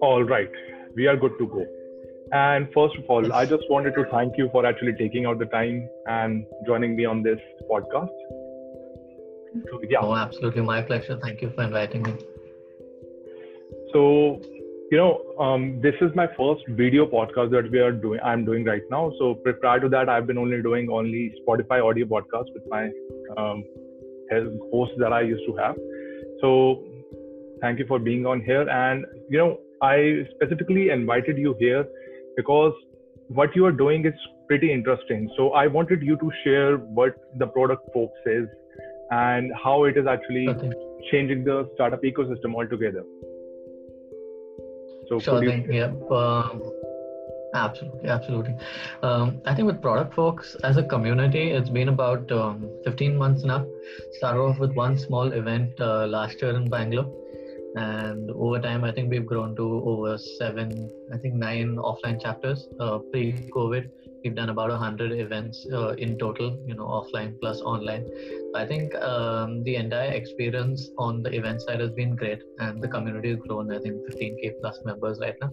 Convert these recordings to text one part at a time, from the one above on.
All right, we are good to go. And first of all, I just wanted to thank you for actually taking out the time and joining me on this podcast. So, yeah. Oh, absolutely. My pleasure. Thank you for inviting me. So, you know, um, this is my first video podcast that we are doing. I'm doing right now. So prior to that, I've been only doing only Spotify audio podcasts with my um, hosts that I used to have. So thank you for being on here. And you know, I specifically invited you here because what you are doing is pretty interesting. So I wanted you to share what the product folks is and how it is actually okay. changing the startup ecosystem altogether. So sure thing. You... Yeah. Um, absolutely, absolutely. Um, I think with product folks as a community, it's been about um, 15 months now. Started off with one small event uh, last year in Bangalore and over time i think we've grown to over seven i think nine offline chapters. Uh, pre-covid we've done about 100 events uh, in total you know offline plus online. I think um, the entire experience on the event side has been great and the community has grown i think 15k plus members right now.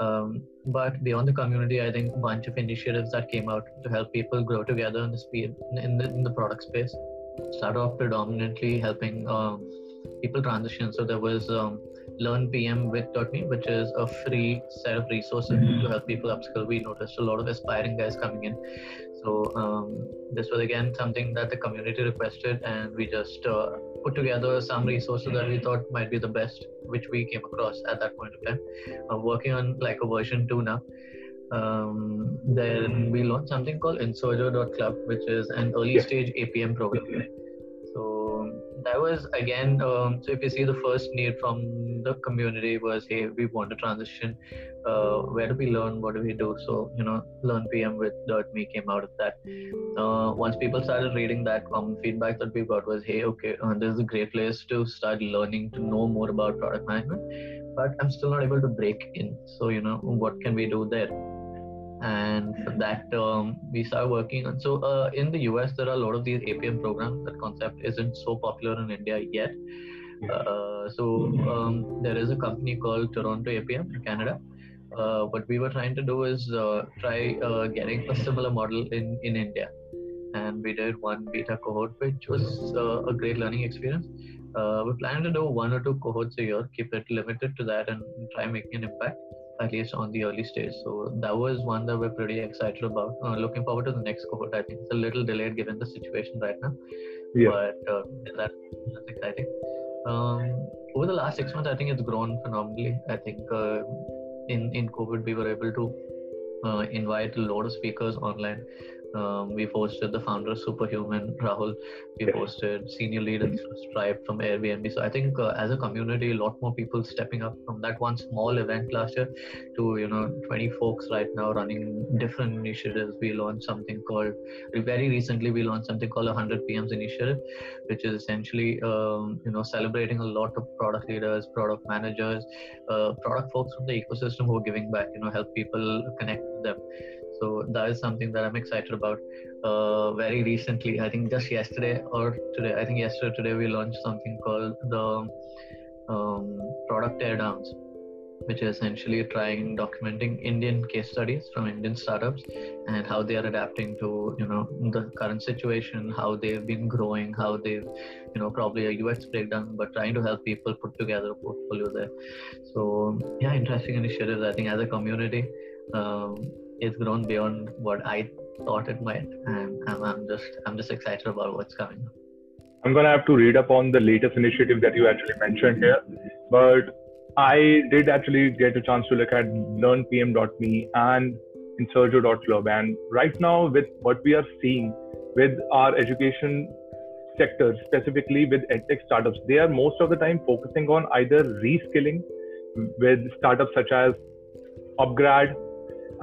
Um, but beyond the community i think a bunch of initiatives that came out to help people grow together in the speed in the, in the product space. Start off predominantly helping um, people transition. So there was um, Learn PM with .me, which is a free set of resources mm-hmm. to help people upskill. We noticed a lot of aspiring guys coming in. So um, this was again something that the community requested, and we just uh, put together some resources that we thought might be the best, which we came across at that point of time. Uh, working on like a version two now. Um, then we launched something called Insurger.club, which is an early stage APM program that was again um, so if you see the first need from the community was hey we want to transition uh, where do we learn what do we do? So you know learn pm with me came out of that. Uh, once people started reading that common feedback that we got was hey okay uh, this is a great place to start learning to know more about product management but i'm still not able to break in. So you know what can we do there and for that um, we started working on so uh, in the us there are a lot of these apm programs. That concept isn't so popular in india yet. Uh, so um, there is a company called toronto apm in canada. Uh, what we were trying to do is uh, try uh, getting a similar model in in india. And we did one beta cohort which was uh, a great learning experience. We plan to do one or two cohorts a year keep it limited to that and try making an impact at least on the early stage. So that was one that we're pretty excited about. Uh, looking forward to the next cohort. I think it's a little delayed given the situation right now, yeah. but uh, that, that's exciting. Um, over the last six months, I think it's grown phenomenally. I think uh, in in COVID we were able to uh, invite a lot of speakers online um, we've hosted the founder of Superhuman, Rahul. We've hosted senior leaders Stripe from Airbnb. So I think uh, as a community, a lot more people stepping up from that one small event last year to you know 20 folks right now running different initiatives. We launched something called very recently we launched something called 100 PMs initiative, which is essentially um, you know celebrating a lot of product leaders, product managers, uh, product folks from the ecosystem who are giving back. You know help people connect with them so that is something that I'm excited about. Uh, very recently, I think just yesterday or today, I think yesterday today we launched something called the um, product teardowns, which is essentially trying documenting Indian case studies from Indian startups and how they are adapting to you know the current situation, how they've been growing, how they've you know probably a UX breakdown, but trying to help people put together a portfolio there. So yeah, interesting initiatives. I think as a community. Um, it's grown beyond what I thought it might, and I'm, I'm just I'm just excited about what's coming. I'm gonna have to read up on the latest initiative that you actually mentioned here, but I did actually get a chance to look at learnpm.me and insurger.club, and right now with what we are seeing with our education sector, specifically with edtech startups, they are most of the time focusing on either reskilling with startups such as Upgrad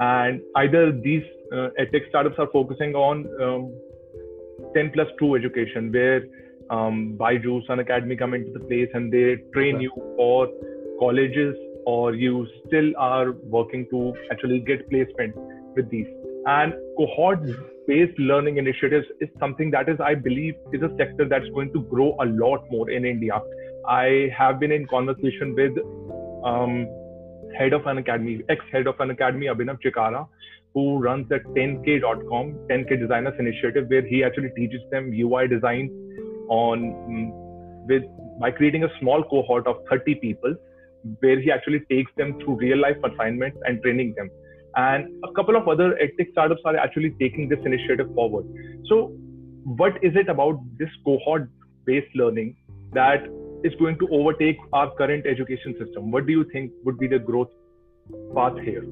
and either these uh, edtech startups are focusing on um, 10 plus 2 education where um, Byju's Unacademy come into the place and they train you for colleges or you still are working to actually get placement with these. And cohort based learning initiatives is something that is, I believe, is a sector that's going to grow a lot more in India. I have been in conversation with um, head of Unacademy, ex-head of Unacademy, Abhinav Chhikara, who runs the 10k.com, 10k Designers Initiative, where he actually teaches them UI design on mm, with by creating a small cohort of 30 people, where he actually takes them through real life assignments and training them. And a couple of other edtech startups are actually taking this initiative forward. So, what is it about this cohort based learning that is going to overtake our current education system? What do you think would be the growth path here?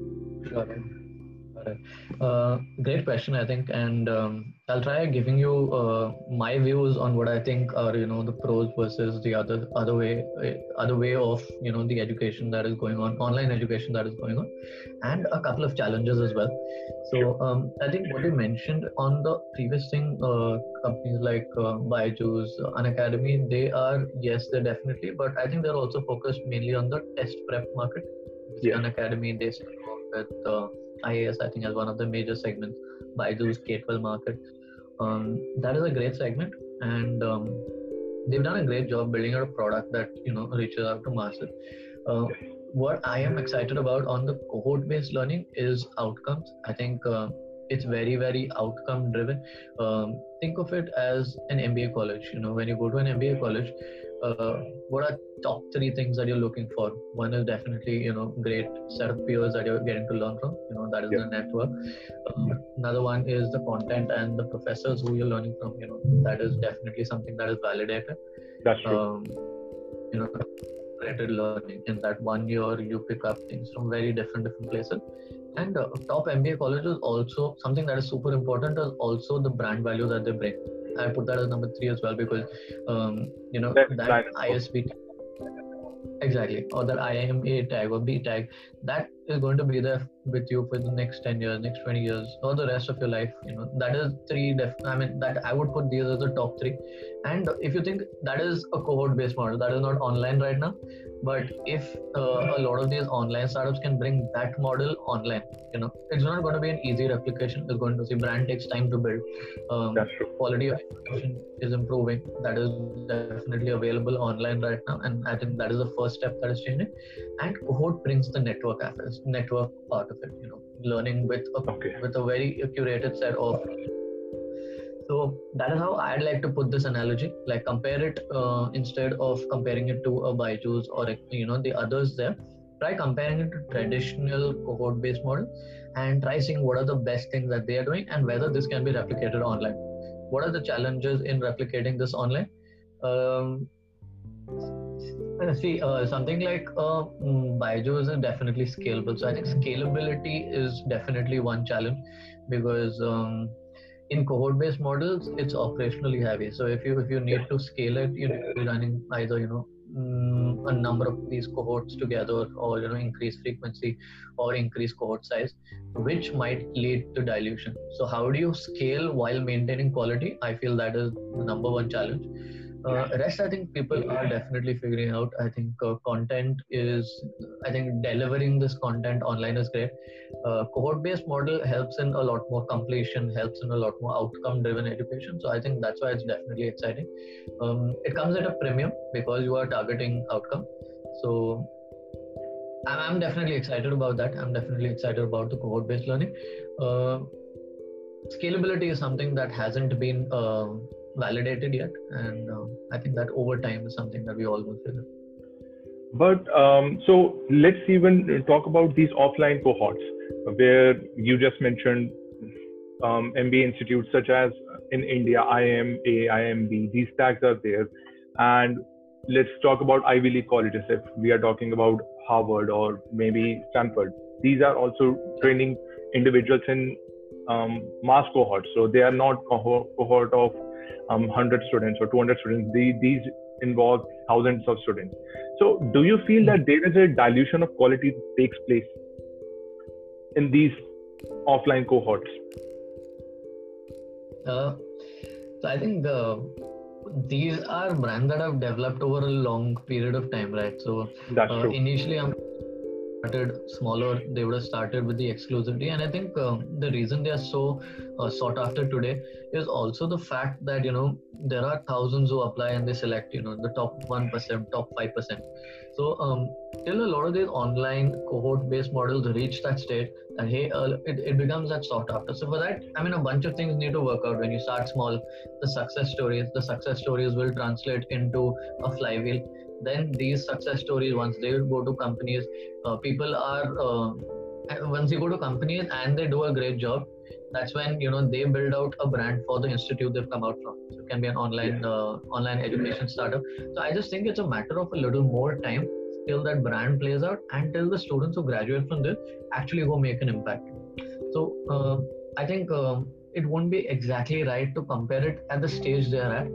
Uh, great question, I think, and um, I'll try giving you uh, my views on what I think are you know the pros versus the other other way other way of you know the education that is going on, online education that is going on, and a couple of challenges as well. So um, I think what you mentioned on the previous thing, uh, companies like uh, Byju's, Unacademy, they are yes, they're definitely, but I think they're also focused mainly on the test prep market. Yeah. Unacademy, they with uh, IAS, I think, as one of the major segments. Byju's K-12 market. Um, that is a great segment, and um, they've done a great job building out a product that you know reaches out to masses. Uh, what I am excited about on the cohort-based learning is outcomes. I think uh, it's very very outcome driven. Um, think of it as an MBA college. You know, when you go to an MBA college, uh, what are top three things that you're looking for? One is definitely you know great set of peers that you're getting to learn from. You know that is yeah. the network. Uh, another one is the content and the professors who you're learning from. You know that is definitely something that is validated. That's true. Um, you know, validated learning in that one year you pick up things from very different different places. And uh, top MBA colleges also something that is super important is also the brand value that they bring I put that as number three as well because um, you know that, that ISB exactly. Or that IMA tag or B tag. That is going to be there with you for the next 10 years next 20 years or the rest of your life you know. That is three def- i mean that i would put these as the top three. And if you think that is a cohort based model that is not online right now but if uh, a lot of these online startups can bring that model online you know it's not going to be an easy replication. It's going to see brand takes time to build. Um, quality of is improving. That is definitely available online right now and i think that is the first step that is changing. And cohort brings the network affairs network part of it you know learning with a okay. with a very curated set of so that is how I'd like to put this analogy. Like compare it uh, instead of comparing it to a Byju's or you know the others there. Try comparing it to traditional cohort-based model, and try seeing what are the best things that they are doing and whether this can be replicated online. What are the challenges in replicating this online? Um, see, uh, something like uh, mm, Byju's is definitely scalable. So I think scalability is definitely one challenge because um, in cohort-based models, it's operationally heavy. So if you if you need to scale it, you need to be running either you know mm, a number of these cohorts together, or you know increase frequency, or increase cohort size, which might lead to dilution. So how do you scale while maintaining quality? I feel that is the number one challenge uh, rest i think people are definitely figuring out. I think uh, content is i think delivering this content online is great. Uh, cohort based model helps in a lot more completion helps in a lot more outcome driven education. So i think that's why it's definitely exciting. Um, it comes at a premium because you are targeting outcome. So I'm definitely excited about that. I'm definitely excited about the cohort based learning. Uh, scalability is something that hasn't been uh, validated yet and uh, i think that over time is something that we all will figure but um, so let's even talk about these offline cohorts where you just mentioned um, MBA institutes such as in India, IIM, A, IIMB, these tags are there. And let's talk about Ivy League colleges if we are talking about Harvard or maybe Stanford. These are also training individuals in um, mass cohorts. So they are not cohort, cohort of um, 100 students or 200 students. The, these involve thousands of students. So, do you feel that there is a dilution of quality that takes place in these offline cohorts? Uh, so, I think the these are brands that have developed over a long period of time, right? So, uh, initially, I'm started smaller, they would have started with the exclusivity. And I think um, the reason they are so uh, sought after today is also the fact that you know there are thousands who apply and they select you know the top one percent, top five percent. So um, till a lot of these online cohort-based models reach that state, that hey, uh, it, it becomes that sought after. So for that, I mean, a bunch of things need to work out. When you start small, the success stories, the success stories will translate into a flywheel then these success stories once they go to companies uh, people are uh, once you go to companies and they do a great job that's when you know they build out a brand for the institute they've come out from. So it can be an online uh, online education startup. So i just think it's a matter of a little more time till that brand plays out and till the students who graduate from this actually go make an impact. So uh, i think um, it won't be exactly right to compare it at the stage they're at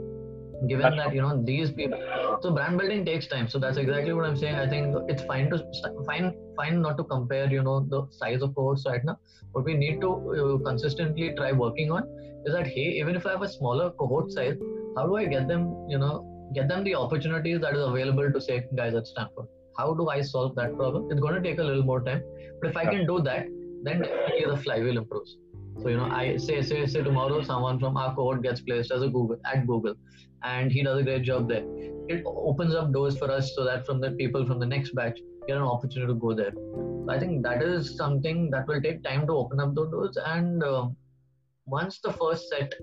given that you know these people so brand building takes time. So that's exactly what i'm saying. I think it's fine to fine fine not to compare you know the size of cohorts right now. What we need to uh, consistently try working on is that hey even if i have a smaller cohort size how do i get them you know get them the opportunities that is available to say guys at stanford? How do i solve that problem? It's going to take a little more time. But if i can do that then definitely the flywheel improves. So you know, I say say say tomorrow someone from our cohort gets placed as a Google at Google, and he does a great job there. It opens up doors for us so that from the people from the next batch get an opportunity to go there. So I think that is something that will take time to open up those doors. And uh, once the first set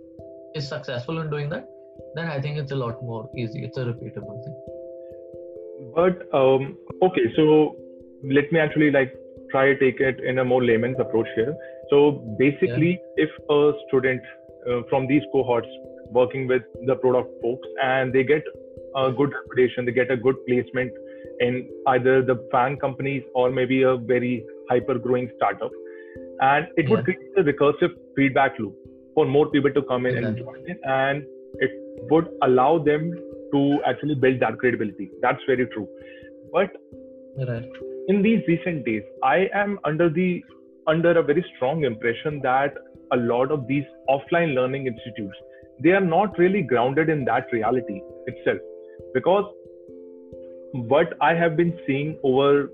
is successful in doing that, then I think it's a lot more easy. It's a repeatable thing. But um, okay, so let me actually like try to take it in a more layman's approach here. So basically, yeah. if a student uh, from these cohorts working with the product folks and they get a good reputation, they get a good placement in either the FANG companies or maybe a very hyper growing startup. And it would create a recursive feedback loop for more people to come in and join in. And it would allow them to actually build that credibility. That's very true. But right in these recent days, I am under the under a very strong impression that a lot of these offline learning institutes they are not really grounded in that reality itself. Because what i have been seeing over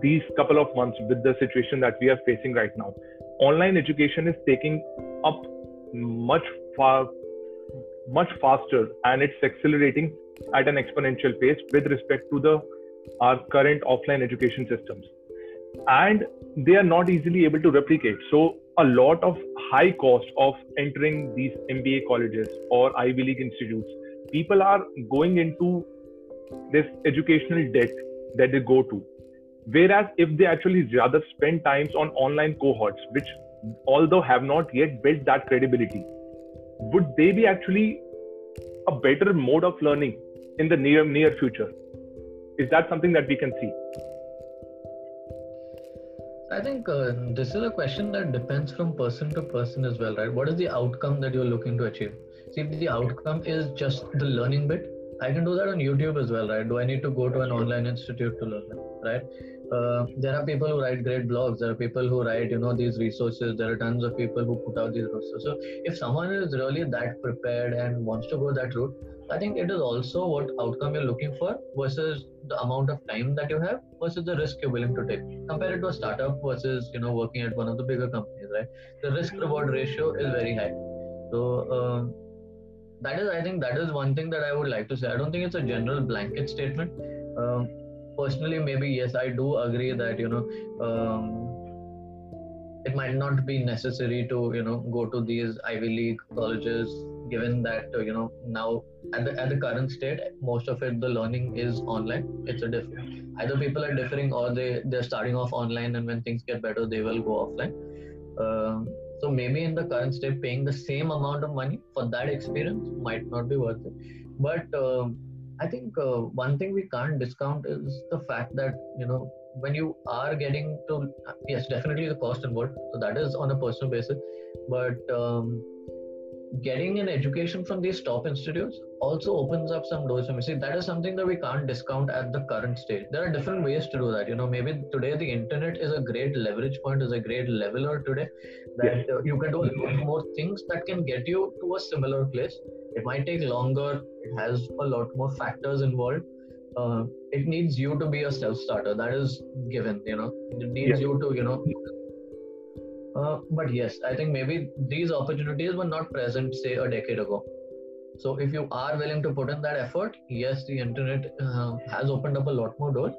these couple of months with the situation that we are facing right now online education is taking up much far much faster and it's accelerating at an exponential pace with respect to the our current offline education systems. And they are not easily able to replicate. So a lot of high cost of entering these mba colleges or ivy league institutes. People are going into this educational debt that they go to. Whereas if they actually rather spend times on online cohorts which although have not yet built that credibility would they be actually a better mode of learning in the near near future? Is that something that we can see i think uh, this is a question that depends from person to person as well right? What is the outcome that you're looking to achieve? See if the outcome is just the learning bit i can do that on youtube as well right? Do i need to go to an online institute to learn right? Uh, there are people who write great blogs. There are people who write you know these resources. There are tons of people who put out these resources. So if someone is really that prepared and wants to go that route I think it is also what outcome you're looking for versus the amount of time that you have versus the risk you're willing to take. Compare it to a startup versus you know working at one of the bigger companies, right? The risk reward ratio is very high. So um, that is, I think, that is one thing that I would like to say. I don't think it's a general blanket statement. Um, personally, maybe yes, I do agree that you know. Um, it might not be necessary to you know go to these ivy league colleges given that you know now at the, at the current state most of it the learning is online. It's a diff either people are differing or they they're starting off online and when things get better they will go offline. Um, so maybe in the current state paying the same amount of money for that experience might not be worth it. But um, i think uh, one thing we can't discount is the fact that you know when you are getting to yes definitely the cost involved. So that is on a personal basis. But um, getting an education from these top institutes also opens up some doors for me. See, that is something that we can't discount at the current stage. There are different ways to do that. You know, maybe today the internet is a great leverage point, is a great leveler today that uh, you can do a lot more things that can get you to a similar place. It might take longer. It has a lot more factors involved. uh, it needs you to be a self-starter. That is given, you know. It needs Yeah. you to, you know. Uh, but yes, I think maybe these opportunities were not present, say, a decade ago. So if you are willing to put in that effort, yes, the internet uh, has opened up a lot more doors.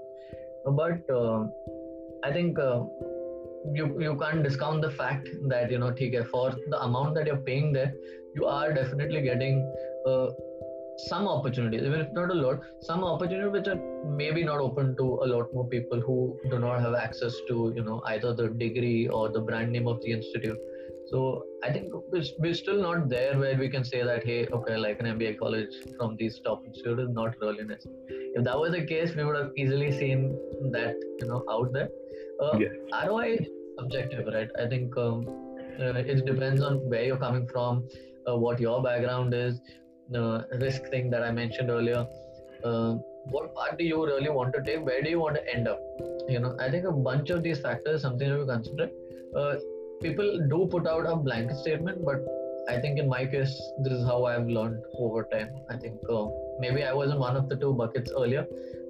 But uh, I think uh, you you can't discount the fact that you know, okay, for the amount that you're paying there, you are definitely getting uh, some opportunities, even if not a lot, some opportunities which are maybe not open to a lot more people who do not have access to you know either the degree or the brand name of the institute. So I think we're, we're still not there where we can say that hey, okay, like an MBA college from these top institutes is not really necessary. If that was the case, we would have easily seen that you know out there. Uh, Yes. ROI is subjective, right? I think um, uh, it depends on where you're coming from, uh, what your background is, the risk thing that I mentioned earlier. Uh, what part do you really want to take? Where do you want to end up? You know, I think a bunch of these factors something to be considered. Uh, people do put out a blanket statement, but I think in my case, this is how I've learned over time. I think uh, maybe I was in one of the two buckets earlier,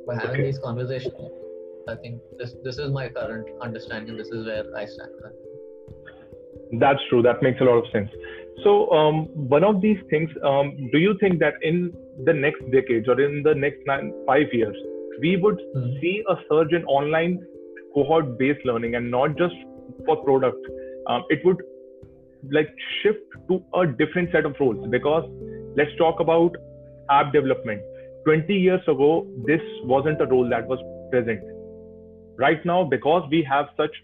but having these conversations, I think this this is my current understanding. This is where I stand. That's true. That makes a lot of sense. So, um, one of these things, um, do you think that in the next decades or in the next nine, five years, we would Mhm. see a surge in online cohort based learning and not just for product? Um, it would like shift to a different set of roles because let's talk about app development. 20 years ago, this wasn't a role that was present. Right now, because we have such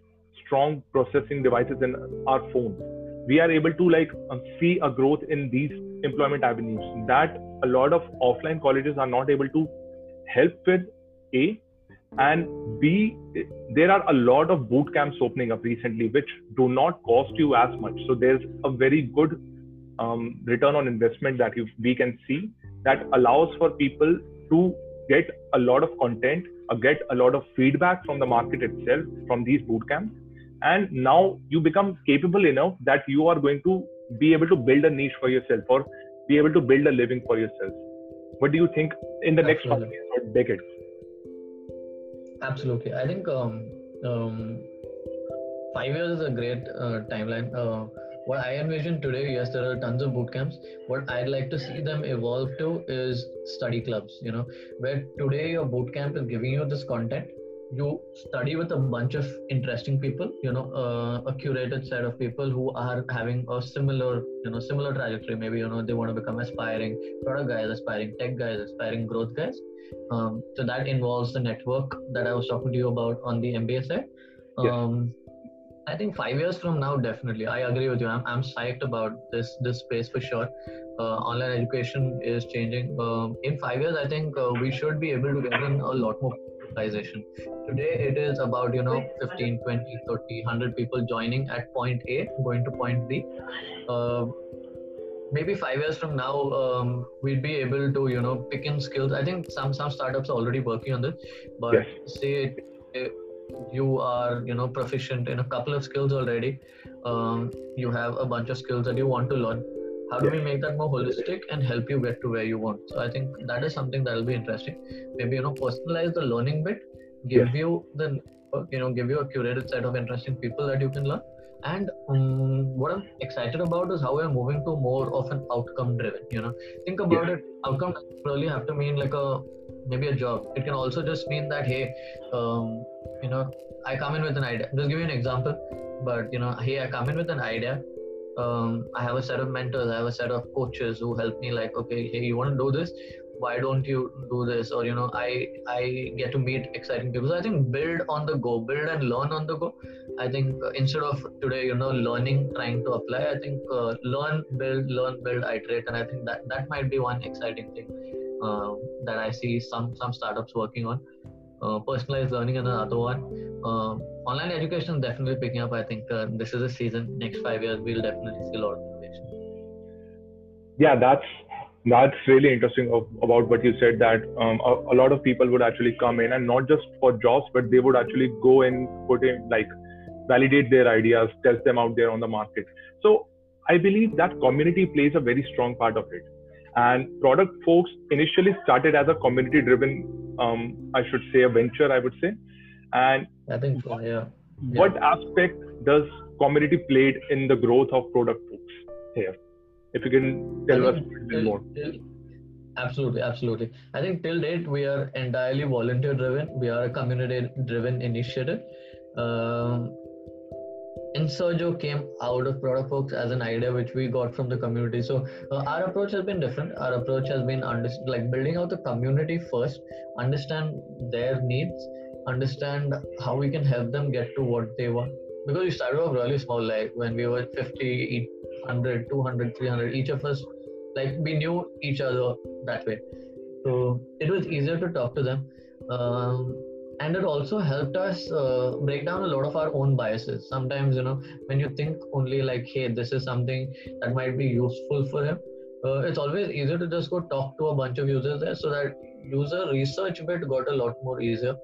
strong processing devices in our phones, we are able to like uh, see a growth in these employment avenues that a lot of offline colleges are not able to help with. A and B, there are a lot of boot camps opening up recently, which do not cost you as much. So there's a very good um, return on investment that you, we can see that allows for people to get a lot of content, uh, get a lot of feedback from the market itself from these boot camps, and now you become capable enough that you are going to be able to build a niche for yourself or be able to build a living for yourself. What do you think in the next five years or decades? Absolutely. I think um, um, five years is a great uh, timeline. Uh, what I envision today, yes, there are tons of boot camps. What I'd like to see them evolve to is study clubs, you know, where today your boot camp is giving you this content. You study with a bunch of interesting people, you know, uh, a curated set of people who are having a similar, you know, similar trajectory. Maybe, you know, they want to become aspiring product guys, aspiring tech guys, aspiring growth guys. Um, so that involves the network that I was talking to you about on the MBA side. Um, I think five years from now, definitely, I agree with you. I'm, I'm psyched about this this space for sure. Uh, online education is changing. Um, in five years, I think uh, we should be able to get in a lot more personalization. Today, it is about you know 15, 20, 30, 100 people joining at point A, going to point B. Uh, maybe five years from now um, we'd be able to you know pick in skills i think some some startups are already working on this but Yes. say uh, you are you know proficient in a couple of skills already um, you have a bunch of skills that you want to learn how do we make that more holistic and help you get to where you want so i think that is something that will be interesting maybe you know personalize the learning bit give Yes. you the you know give you a curated set of interesting people that you can learn and um, what I'm excited about is how we're moving to more of an outcome driven. You know, think about it. Outcome doesn't really have to mean like a maybe a job. It can also just mean that hey, um, you know, I come in with an idea. Just give you an example. But you know, hey, I come in with an idea. Um, I have a set of mentors. I have a set of coaches who help me. Like, okay, hey, you want to do this? Why don't you do this? Or you know, I I get to meet exciting people. So I think build on the go, build and learn on the go. I think uh, instead of today, you know, learning, trying to apply, I think uh, learn, build, learn, build, iterate, and I think that that might be one exciting thing uh, that I see some some startups working on. Uh, personalized learning is another one. Uh, online education is definitely picking up. I think uh, this is a season. Next five years, we'll definitely see a lot of innovation. yeah that's that's really interesting of, about what you said that um, a, a lot of people would actually come in and not just for jobs but they would actually go and put in like validate their ideas test them out there on the market so i believe that community plays a very strong part of it and product folks initially started as a community driven um, I should say, a venture, I would say. And I think so, yeah. What aspect does community played in the growth of product folks here? If you can tell us more. Absolutely, absolutely. I think till date we are entirely volunteer driven. We are a community driven initiative. Um, Insurjo came out of Product Folks as an idea which we got from the community. So uh, our approach has been different. Our approach has been under, like building out the community first, understand their needs, understand how we can help them get to what they want. Because we started off really small, like when we were 50, 100, 200, 300, each of us, like we knew each other that way. So it was easier to talk to them. Um, and it also helped us uh, break down a lot of our own biases. Sometimes you know when you think only like hey this is something that might be useful for him uh, it's always easier to just go talk to a bunch of users there so that user research bit got a lot more easier.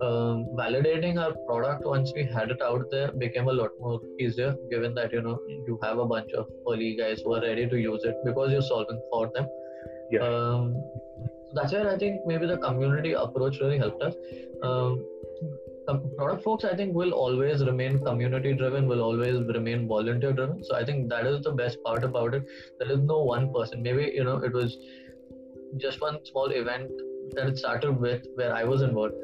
Um, validating our product once we had it out there became a lot more easier given that you know you have a bunch of early guys who are ready to use it because you're solving for them yeah. Um, that's where I think maybe the community approach really helped us. Um, product folks, I think, will always remain community driven, will always remain volunteer driven. So I think that is the best part about it. There is no one person. Maybe you know it was just one small event that it started with where I was involved.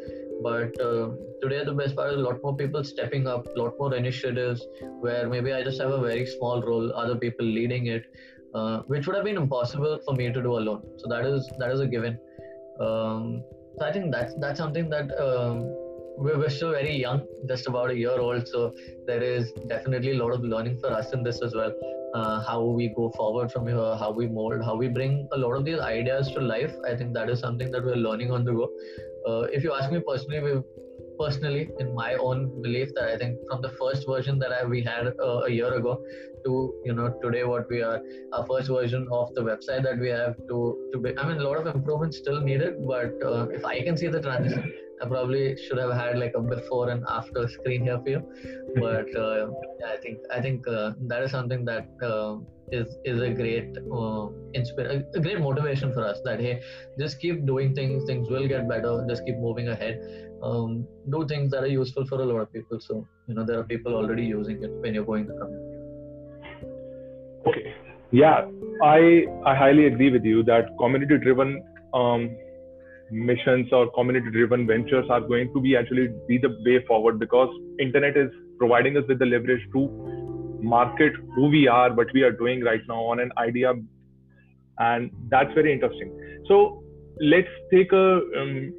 But uh, today, the best part is a lot more people stepping up, a lot more initiatives where maybe I just have a very small role, other people leading it uh, which would have been impossible for me to do alone. So that is that is a given. Um, so I think that's that's something that um, we're, we're still very young, just about a year old. So there is definitely a lot of learning for us in this as well. Uh, how we go forward from here, how we mold, how we bring a lot of these ideas to life. I think that is something that we're learning on the go. Uh, if you ask me personally, we've personally in my own belief that i think from the first version that I, we had uh, a year ago to you know today what we are our first version of the website that we have to to be i mean a lot of improvements still needed but uh, if i can see the transition i probably should have had like a before and after screen here for you. But uh, i think i think uh, that is something that uh, is is a great uh, a great motivation for us that hey just keep doing things things will get better just keep moving ahead um, do things that are useful for a lot of people. So you know there are people already using it when you're going to community okay. Yeah i i highly agree with you that community driven um, missions or community driven ventures are going to be actually be the way forward because internet is providing us with the leverage to market who we are, what we are doing right now on an idea, and that's very interesting. So let's take a um,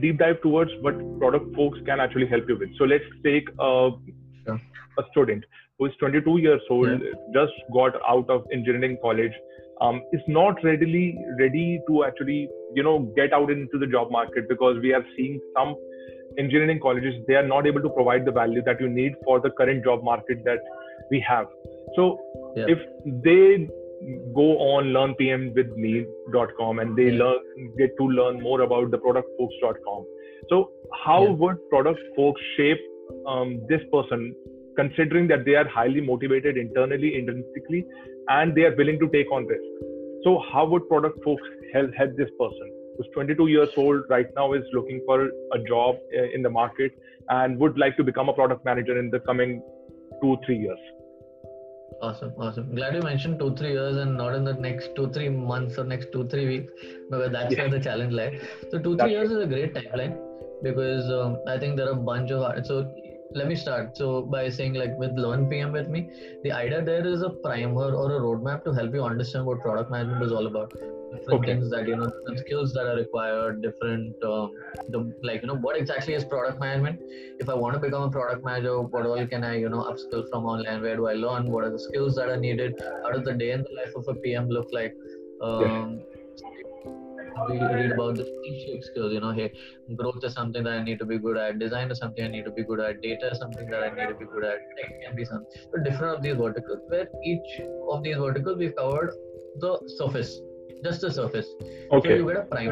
deep dive towards what product folks can actually help you with. So let's take a, yeah. a student who is 22 years old, yeah. just got out of engineering college, um, is not readily ready to actually you know get out into the job market because we are seeing some engineering colleges they are not able to provide the value that you need for the current job market that we have so yeah. if they go on learnpmwithme.com and they learn get to learn more about the productfolks.com so how yeah. would product folks shape um, this person considering that they are highly motivated internally intrinsically and they are willing to take on risk? So how would product folks help, help this person? Who's 22 years old right now is looking for a job uh, in the market and would like to become a product manager in the coming two three years awesome awesome. Glad you mentioned two three years and not in the next two three months or next two three weeks because that's yeah. where the challenge lies. So two three that's years is a great timeline because um, i think there are a bunch of so let me start. So by saying like with learn pm with me the idea there is a primer or a roadmap to help you understand what product management is all about different okay. things that you know different skills that are required different um, the like you know what exactly is product management if i want to become a product manager what all can i you know upskill from online where do i learn what are the skills that are needed how does the day in the life of a pm look like um, we read about the leadership skills. You know, hey, growth is something that I need to be good at. Design is something I need to be good at. Data is something that I need to be good at. Tech can be something. So different of these verticals. Where each of these verticals we've covered the surface just the surface. Okay. So you get a prime.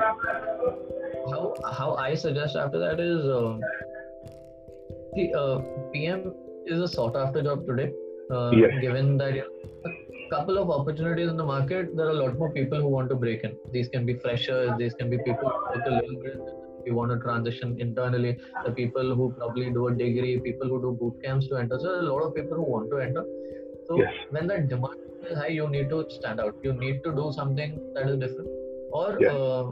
How how I suggest after that is uh, the uh, PM is a sought after job today. Uh, yes. Given that a couple of opportunities in the market, there are a lot more people who want to break in. These can be freshers, these can be people who a little bit you want to transition internally, the people who probably do a degree, people who do boot camps to enter. So a lot of people who want to enter. So yes. when that demand is high, you need to stand out. You need to do something that is different. Or yes. uh,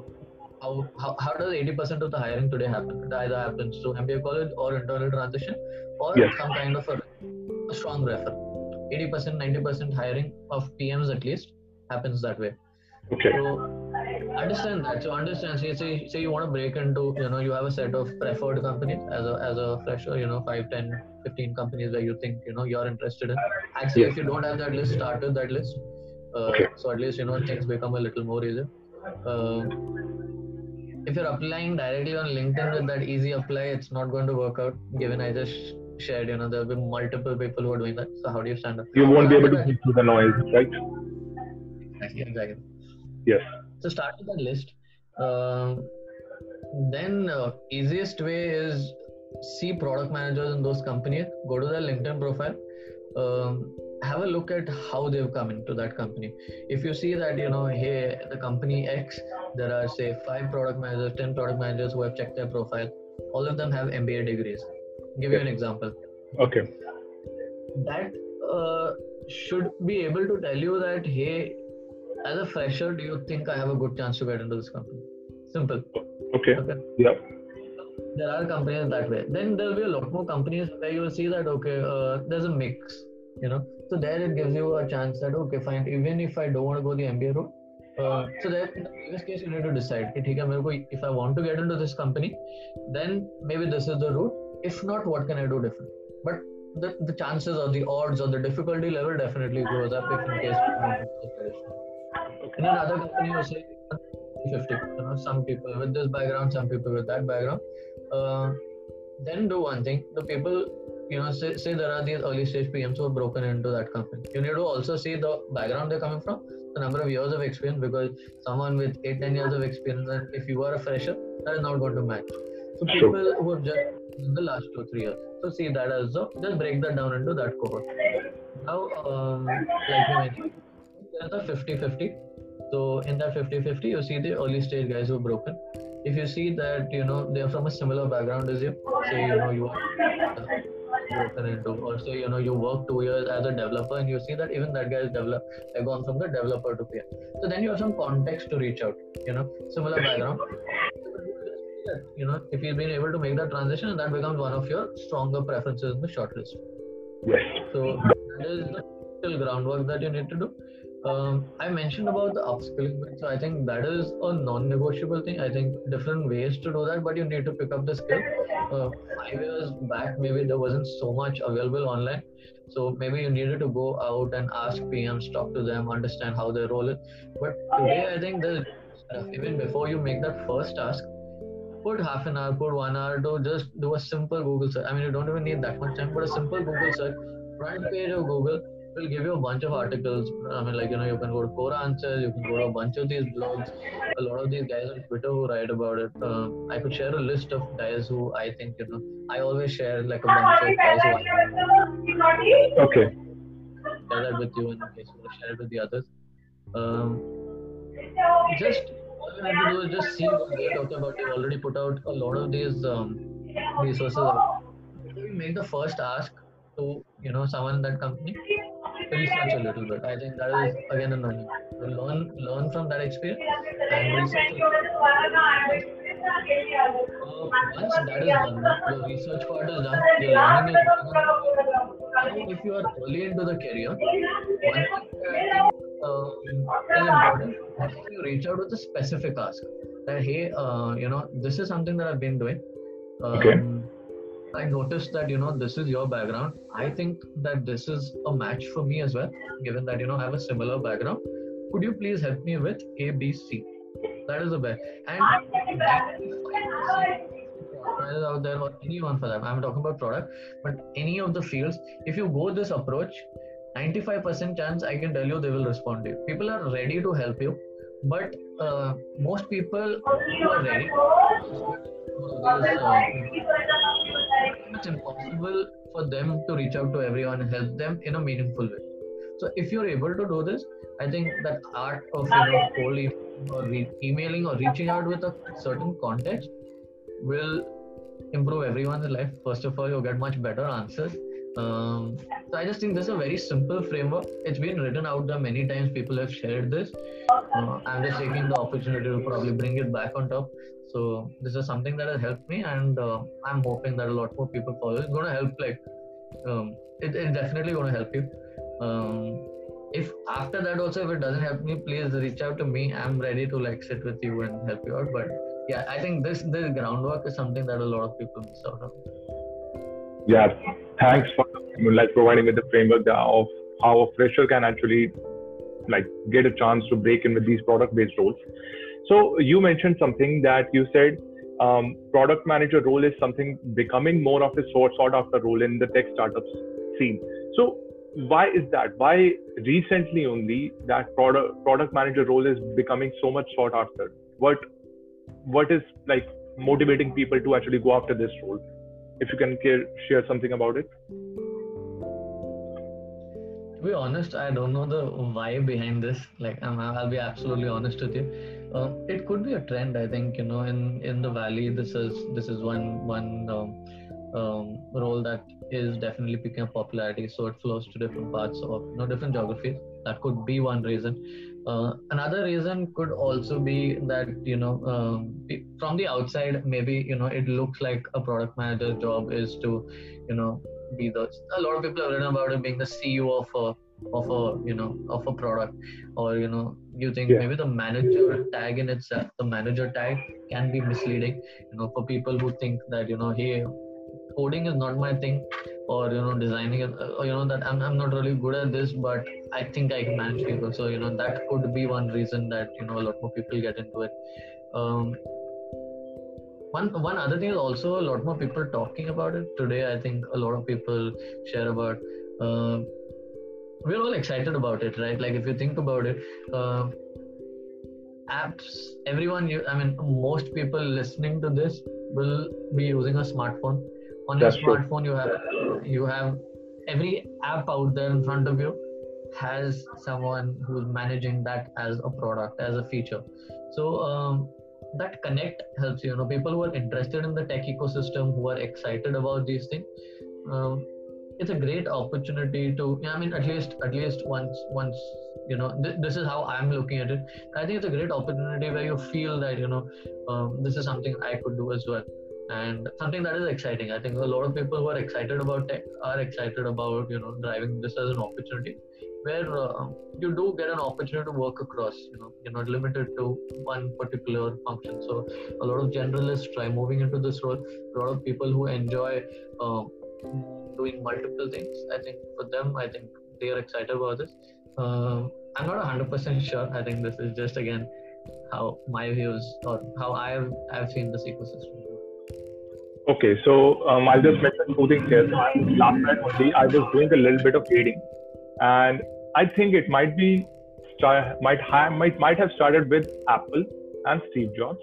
how, how, how does 80% of the hiring today happen? It either happens through MBA college or internal transition or yes. some kind of a, a strong refer. 80%, 90% hiring of PMs at least happens that way. Okay. So understand that. So understand. Say, say, say you want to break into, you know, you have a set of preferred companies as a as a fresher, you know, 5, 10, 15 companies where you think, you know, you're interested in. Actually, yes. if you don't have that list, start with that list. Uh, okay. So at least you know things become a little more easier. Uh, if you're applying directly on LinkedIn with that easy apply, it's not going to work out. Given I just shared, you know, there will be multiple people who are doing that. So how do you stand up? You won't be able to see through the noise, right? Exactly. Exactly. Yes. So start with that list. Uh, then uh, easiest way is see product managers in those companies. Go to their LinkedIn profile. Um, have a look at how they've come into that company. If you see that you know, hey, the company X, there are say five product managers, ten product managers who have checked their profile. All of them have MBA degrees. I'll give you an example. Okay. That uh, should be able to tell you that hey, as a fresher, do you think I have a good chance to get into this company? Simple. Okay. okay. Yeah. There are companies that way. Then there will be a lot more companies where you will see that okay, uh, there's a mix. You know, so there it gives you a chance that okay, fine. Even if I don't want to go the MBA route, uh, so that in the previous case you need to decide. Okay, if I want to get into this company, then maybe this is the route. If not, what can I do different? But the, the chances or the odds or the difficulty level definitely goes up if in case in another company you say 50 you know some people with this background some people with that background. Uh, then do one thing. The people you know say, say there are these early stage pms who are broken into that company. You need to also see the background they're coming from the number of years of experience because someone with 8 10 years of experience and if you are a fresher that is not going to match. So people sure. who have just in the last two three years. So see that as so just break that down into that cohort. Now um, like you mentioned there's a 50 50 so in that 50-50, you see the early stage guys who are broken. If you see that you know they are from a similar background as you, say you know you are broken into, or say you know you work two years as a developer and you see that even that guy is develop, they've gone from the developer to PM. So then you have some context to reach out. You know, similar background. You know, if you've been able to make that transition, and that becomes one of your stronger preferences in the shortlist. Yes. So that is the groundwork that you need to do um, I mentioned about the upskilling bit, so I think that is a non-negotiable thing. I think different ways to do that, but you need to pick up the skill. Uh, five years back, maybe there wasn't so much available online, so maybe you needed to go out and ask PMs, talk to them, understand how they roll it. But today, I think there's even before you make that first task, put half an hour, put one hour to just do a simple Google search. I mean, you don't even need that much time, but a simple Google search, front page of Google will give you a bunch of articles. I mean, like, you know, you can go to Quora Answers, you can go to a bunch of these blogs. A lot of these guys on Twitter who write about it. Uh, I could share a list of guys who I think, you know, I always share like a bunch of guys who I Okay. Share that with you in case you want to share it with the others. Um, just all you have to do is just see what they talk about. They've already put out a lot of these um, resources. Make the first ask to you know someone in that company research a little bit. I think that is again a no Learn learn from that experience and research. Uh, once that is done, the research part is done, the learning is done. If you are early into the career, one thing uh, is important. You reach out with a specific ask that hey, uh, you know, this is something that I've been doing. Um, okay I noticed that you know this is your background. I think that this is a match for me as well, given that you know I have a similar background. Could you please help me with A, B, C? That is the best. And out there or anyone for that. I'm talking about product, but any of the fields. If you go this approach, 95% chance I can tell you they will respond to you. People are ready to help you, but uh, most people are ready. Uh, it's impossible for them to reach out to everyone and help them in a meaningful way. so if you're able to do this i think that art of you know cold or re- emailing or reaching out with a certain context will improve everyone's life. First of all you'll get much better answers um, so I just think this is a very simple framework. It's been written out there many times. People have shared this. Uh, I'm just taking the opportunity to probably bring it back on top. So this is something that has helped me, and uh, I'm hoping that a lot more people follow. It's going to help. Like, um, it, it's definitely going to help you. Um, if after that also if it doesn't help me, please reach out to me. I'm ready to like sit with you and help you out. But yeah, I think this this groundwork is something that a lot of people miss out on. Yeah, thanks for like providing with the framework of how a fresher can actually like get a chance to break in with these product-based roles. So you mentioned something that you said um, product manager role is something becoming more of a sort sought after role in the tech startups scene. So why is that? Why recently only that product product manager role is becoming so much sought after? What what is like motivating people to actually go after this role? If you can care, share something about it. To be honest, I don't know the why behind this. Like, i will be absolutely honest with you. Uh, it could be a trend. I think you know, in in the valley, this is this is one one um, um, role that is definitely picking up popularity. So it flows to different parts of you know different geographies. That could be one reason. Uh, another reason could also be that you know um, from the outside, maybe you know it looks like a product manager job is to you know be the a lot of people have written about it being the ceo of a of a you know of a product or you know you think yeah. maybe the manager tag in itself the manager tag can be misleading you know for people who think that you know hey coding is not my thing or you know designing or you know that I'm, I'm not really good at this but i think i can manage people. So you know that could be one reason that you know a lot more people get into it. Um, one one other thing is also a lot more people talking about it. Today i think a lot of people share about uh, we're all excited about it right? Like if you think about it uh, apps everyone i mean most people listening to this will be using a smartphone on your smartphone true. you have you have every app out there in front of you has someone who's managing that as a product as a feature. So um, that connect helps you. Know people who are interested in the tech ecosystem who are excited about these things um, it's a great opportunity to i mean at least at least once once you know th- this is how i'm looking at it. I think it's a great opportunity where you feel that you know um, this is something i could do as well and something that is exciting. I think a lot of people who are excited about tech are excited about you know driving this as an opportunity where uh, you do get an opportunity to work across you know you're not limited to one particular function. So a lot of generalists try moving into this role. A lot of people who enjoy uh, doing multiple things i think for them i think they are excited about this. Uh, i'm not 100% sure. I think this is just again how my views or how i've i've seen this ecosystem Okay, so um, I'll just mention two things here. So last night only, I was doing a little bit of reading, and I think it might be might have might might have started with Apple and Steve Jobs,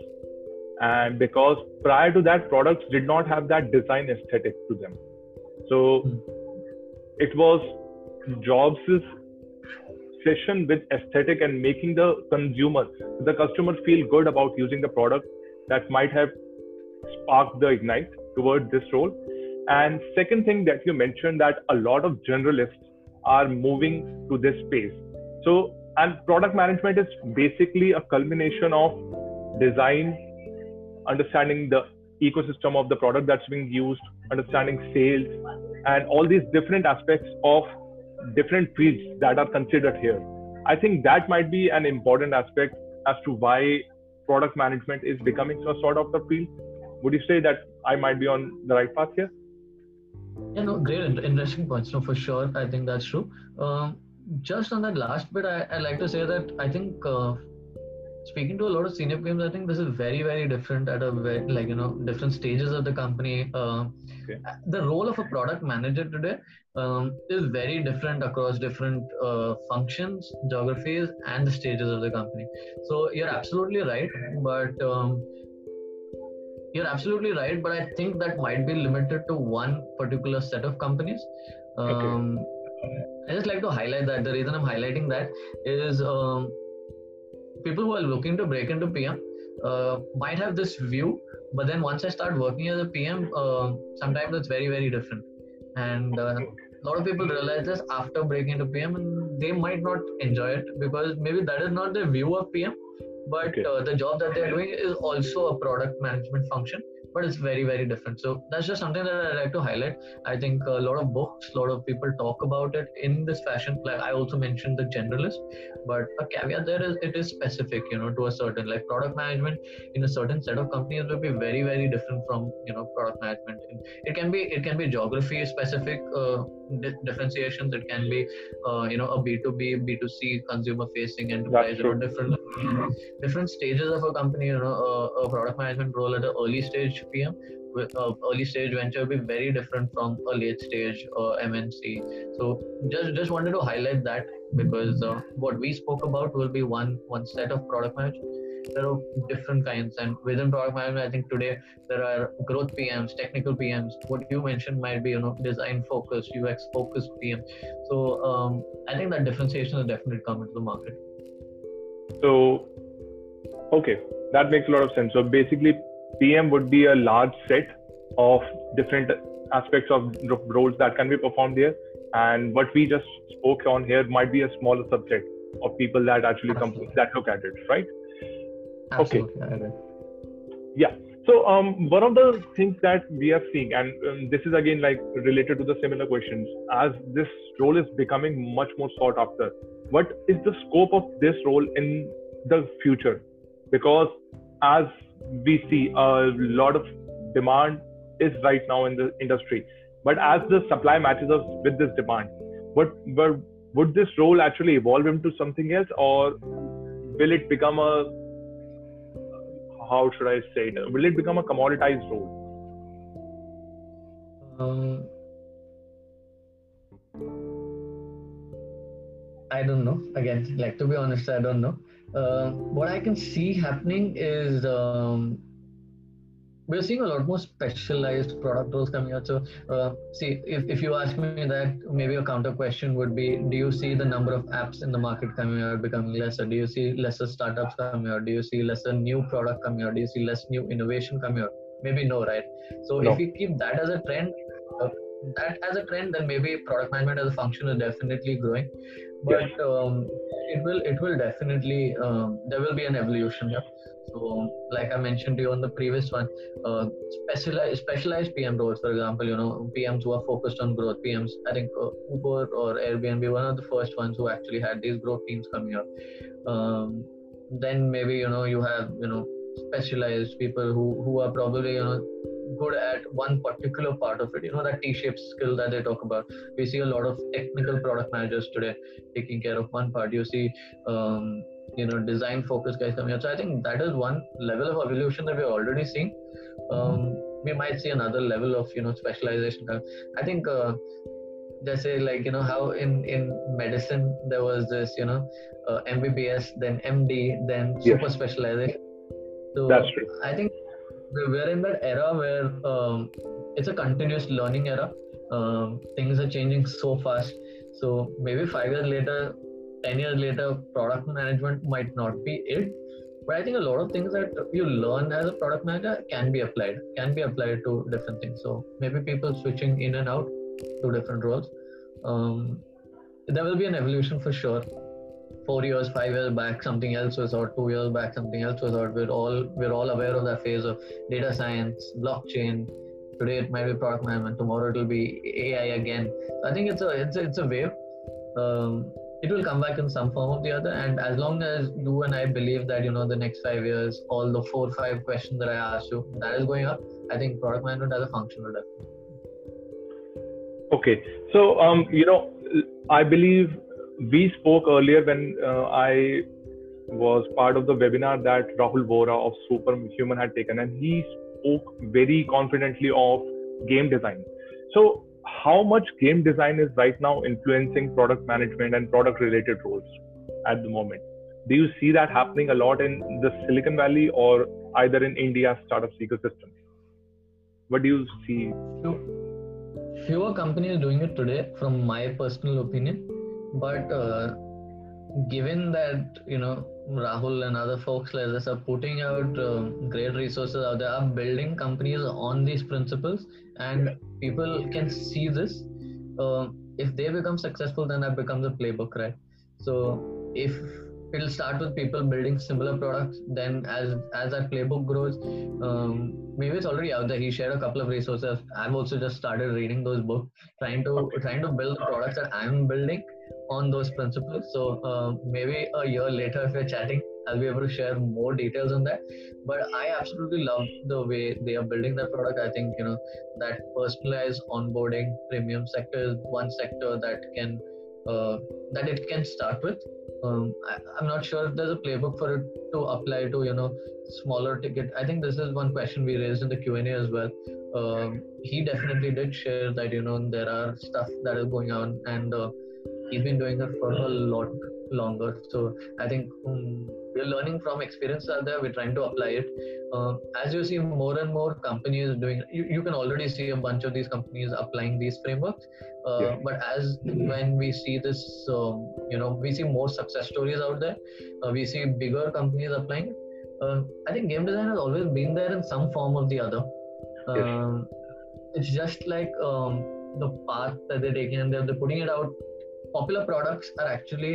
and because prior to that, products did not have that design aesthetic to them. So it was Jobs' session with aesthetic and making the consumer, the customers feel good about using the product that might have sparked the ignite towards this role. And second thing that you mentioned that a lot of generalists are moving to this space. So, and product management is basically a culmination of design, understanding the ecosystem of the product that's being used, understanding sales, and all these different aspects of different fields that are considered here. I think that might be an important aspect as to why product management is becoming a sort of the field. Would you say that I might be on the right path here? Yeah, no, great, interesting points. No, for sure, I think that's true. Um, just on that last bit, I, I like to say that I think uh, speaking to a lot of senior PMs, I think this is very, very different at a very, like you know different stages of the company. Uh, okay. The role of a product manager today um, is very different across different uh, functions, geographies, and the stages of the company. So you're absolutely right, but um, you're absolutely right, but I think that might be limited to one particular set of companies. Um, okay. I just like to highlight that the reason I'm highlighting that is um, people who are looking to break into PM uh, might have this view, but then once I start working as a PM, uh, sometimes it's very very different, and uh, a lot of people realize this after breaking into PM, and they might not enjoy it because maybe that is not their view of PM, but okay. Uh, the job that they're doing is also a product management function but it's very very different. So that's just something that i like to highlight. I think a lot of books a lot of people talk about it in this fashion. Like i also mentioned the generalist but a caveat there is it is specific you know to a certain like product management in a certain set of companies will be very very different from you know product management. It can be it can be geography specific uh, differentiations. It can be uh, you know a b2b b2c consumer facing enterprise or different different stages of a company you know a, a product management role at an early stage pm with uh, early stage venture will be very different from a late stage uh, mnc so just just wanted to highlight that because uh, what we spoke about will be one one set of product management. There are different kinds and within product management i think today there are growth pms technical pms what you mentioned might be you know design focused ux focused pm so um, i think that differentiation is definitely coming to the market. So okay that makes a lot of sense. So basically pm would be a large set of different aspects of roles that can be performed there and what we just spoke on here might be a smaller subset of people that actually come that look at it right Absolutely. Okay. Yeah. So um, one of the things that we are seeing, and um, this is again like related to the similar questions, as this role is becoming much more sought after. What is the scope of this role in the future? Because as we see, a lot of demand is right now in the industry, but as the supply matches us with this demand, what would this role actually evolve into something else, or will it become a how should I say it? Will it become a commoditized role? Um, I don't know. Again, like to be honest, I don't know. Uh, what I can see happening is um, we're seeing a lot more specialized product roles coming out. So, uh, see, if, if you ask me that, maybe a counter question would be Do you see the number of apps in the market coming out becoming lesser? Do you see lesser startups coming out? Do you see lesser new product coming out? Do you see less new innovation coming out? Maybe no, right? So, no. if we keep that as a trend, uh, that as a trend, then maybe product management as a function is definitely growing. But um, it will it will definitely um, there will be an evolution here. So, like I mentioned to you on the previous one, uh, specialized specialized PM roles, for example, you know, PMs who are focused on growth. PMs, I think uh, Uber or Airbnb, one of the first ones who actually had these growth teams coming up. Um, then maybe you know you have you know specialized people who who are probably you know good at one particular part of it. You know that t-shaped skill that they talk about. We see a lot of technical product managers today taking care of one part. You see um, you know design focused guys coming out so i think that is one level of evolution that we're already seeing. Um, we might see another level of you know specialization i think uh, they say like you know how in in medicine there was this you know uh, mbbs then md then super specialization so that's true. I think we're in that era where um, it's a continuous learning era. Um, things are changing so fast. So maybe five years later 10 years later product management might not be it. But i think a lot of things that you learn as a product manager can be applied can be applied to different things. So maybe people switching in and out to different roles. Um, there will be an evolution for sure four years five years back something else was or two years back something else was or we're all we're all aware of that phase of data science blockchain today it might be product management tomorrow it will be ai again i think it's a it's a, it's a wave um, it will come back in some form or the other. And as long as you and I believe that, you know, the next five years, all the four or five questions that I asked you, that is going up, I think product management as a function will. Okay. So, um, you know, I believe we spoke earlier when uh, I was part of the webinar that Rahul Vohra of Superhuman had taken, and he spoke very confidently of game design. So, how much game design is right now influencing product management and product related roles at the moment do you see that happening a lot in the silicon valley or either in india's startup ecosystem what do you see fewer companies doing it today, from my personal opinion. But uh, given that you know Rahul and other folks like this are putting out uh, great resources out there, are building companies on these principles, and people can see this. Uh, if they become successful, then that becomes a playbook, right? So if it'll start with people building similar products, then as as that playbook grows, um, maybe it's already out there. He shared a couple of resources. I've also just started reading those books, trying to okay. trying to build the products that I'm building on those principles. So uh, maybe a year later, if we're chatting, I'll be able to share more details on that. But I absolutely love the way they are building that product. I think you know that personalized onboarding premium sector is one sector that can uh, that it can start with. Um, I, am not sure if there's a playbook for it to apply to you know smaller ticket. I think this is one question we raised in the Q and A as well. Um, he definitely did share that you know there are stuff that is going on and uh, he's been doing it for a lot longer. So I think um, we're learning from experience out there. We're trying to apply it. Uh, as you see more and more companies doing, you, you can already see a bunch of these companies applying these frameworks. Uh, yeah. But as when we see this, um, you know, we see more success stories out there. Uh, we see bigger companies applying. Uh, I think game design has always been there in some form or the other. Um, it's just like um, the path that they're taking and they're, they're putting it out popular products are actually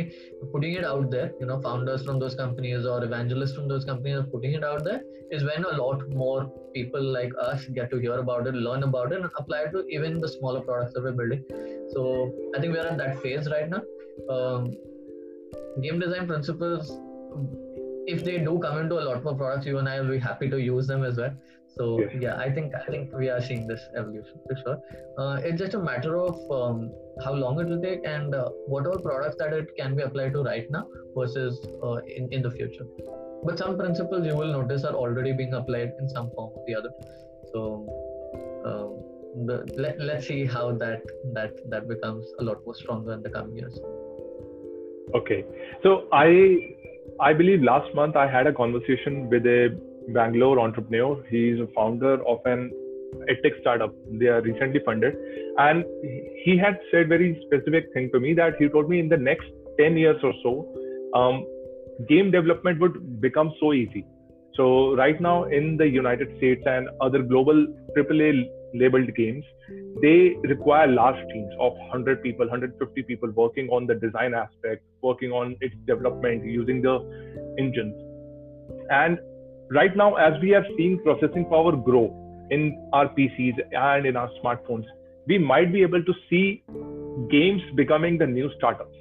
putting it out there. You know founders from those companies or evangelists from those companies are putting it out there is when a lot more people like us get to hear about it learn about it and apply it to even the smaller products that we're building. So i think we're at that phase right now. Um, game design principles if they do come into a lot more products you and i will be happy to use them as well so yeah, yeah I think I think we are seeing this evolution for sure. Uh, it's just a matter of um, how long it will take and uh, what are products that it can be applied to right now versus uh, in in the future. But some principles you will notice are already being applied in some form or the other. So um, the, let, let's see how that that that becomes a lot more stronger in the coming years. Okay, so I I believe last month I had a conversation with a Bangalore entrepreneur. He is a founder of an edtech startup. They are recently funded, and he had said very specific thing to me that he told me in the next 10 years or so, um, game development would become so easy. So right now in the United States and other global AAA labeled games, they require large teams of 100 people, 150 people working on the design aspect, working on its development using the engines. And right now, as we have seen processing power grow in our PCs and in our smartphones, we might be able to see games becoming the new startups.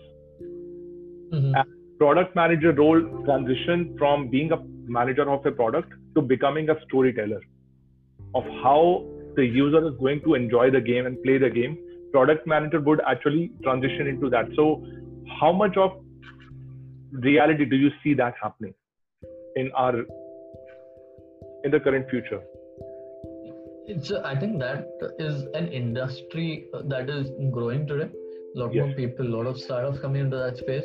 Mm-hmm. product manager role transition from being a manager of a product to becoming a storyteller of how the user is going to enjoy the game and play the game. Product manager would actually transition into that. So, how much of reality do you see that happening in our in the current future? It's, I think that is an industry that is growing today. A lot yes. more people, a lot of startups coming into that space.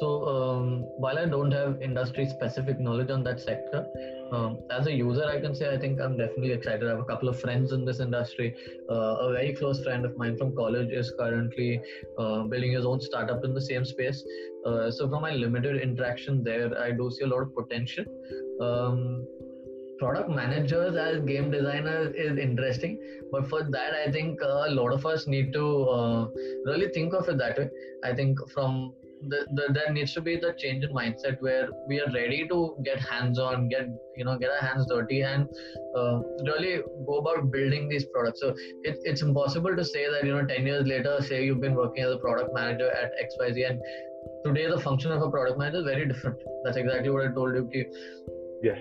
So um, while I don't have industry specific knowledge on that sector, um, as a user, I can say I think I'm definitely excited. I have a couple of friends in this industry. Uh, a very close friend of mine from college is currently uh, building his own startup in the same space. Uh, so from my limited interaction there, I do see a lot of potential. Um, product managers as game designers is interesting. But for that i think uh, a lot of us need to uh, really think of it that way. I think from the, the, there needs to be the change in mindset where we are ready to get hands on get you know get our hands dirty and uh, really go about building these products. So it, it's impossible to say that you know 10 years later say you've been working as a product manager at xyz and today the function of a product manager is very different. That's exactly what i told you yes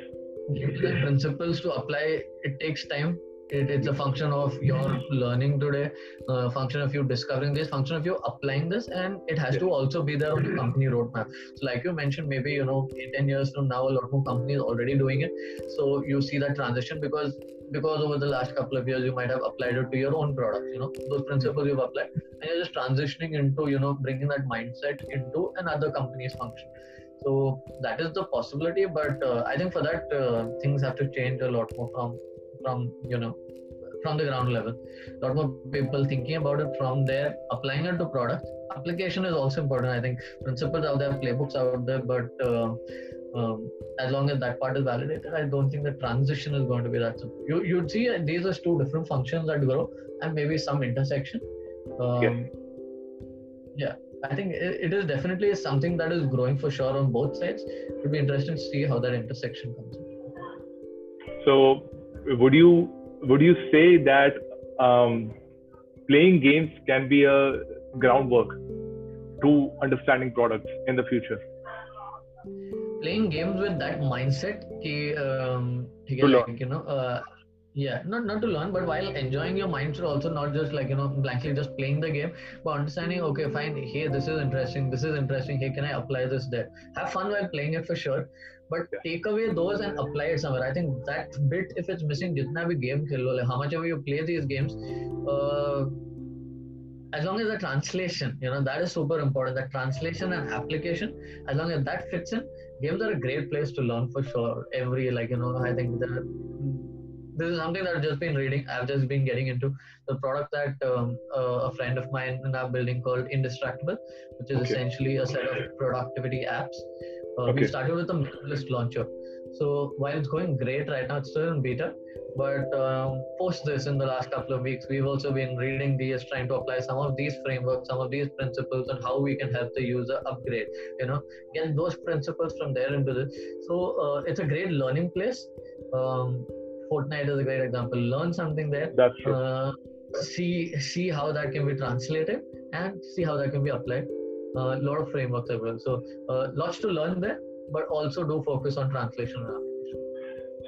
principles to apply it takes time. It, it's a function of your learning today uh, function of you discovering this function of you applying this and it has yeah. to also be there on the company roadmap. So like you mentioned maybe you know 10 years from now a lot more companies already doing it. So you see that transition because because over the last couple of years you might have applied it to your own products you know those principles you've applied. And you're just transitioning into you know bringing that mindset into another company's function so that is the possibility, but uh, I think for that uh, things have to change a lot more from from you know from the ground level. A lot more people thinking about it from there, applying it to product. Application is also important. I think principles out there, playbooks out there, but uh, um, as long as that part is validated, I don't think the transition is going to be that simple. You you'd see uh, these are two different functions that grow and maybe some intersection. Um, yeah. yeah. I think it, is definitely something that is growing for sure on both sides. It would be interesting to see how that intersection comes. In. So, would you would you say that um, playing games can be a groundwork to understanding products in the future? Playing games with that mindset, ki, um, like, you know, uh, yeah not not to learn but while enjoying your mind should also not just like you know blankly just playing the game but understanding okay fine hey this is interesting this is interesting hey can i apply this there? Have fun while playing it for sure but yeah. take away those and apply it somewhere. I think that bit if it's missing jitna bhi game khelo like how much ever you play these games uh, as long as the translation you know that is super important the translation and application as long as that fits in games are a great place to learn for sure. Every like you know i think there this is something that I've just been reading. I've just been getting into the product that um, uh, a friend of mine in our building called Indistractable, which is okay. essentially a set of productivity apps. Uh, okay. We started with a minimalist launcher. So while it's going great right now, it's still in beta. But um, post this in the last couple of weeks, we've also been reading these, trying to apply some of these frameworks, some of these principles, and how we can help the user upgrade. You know, get those principles from there into this. So uh, it's a great learning place. Um, Fortnite is a great example. Learn something there. That's true. Uh, see see how that can be translated and see how that can be applied. A uh, lot of frameworks as well. So uh, lots to learn there, but also do focus on translation and application.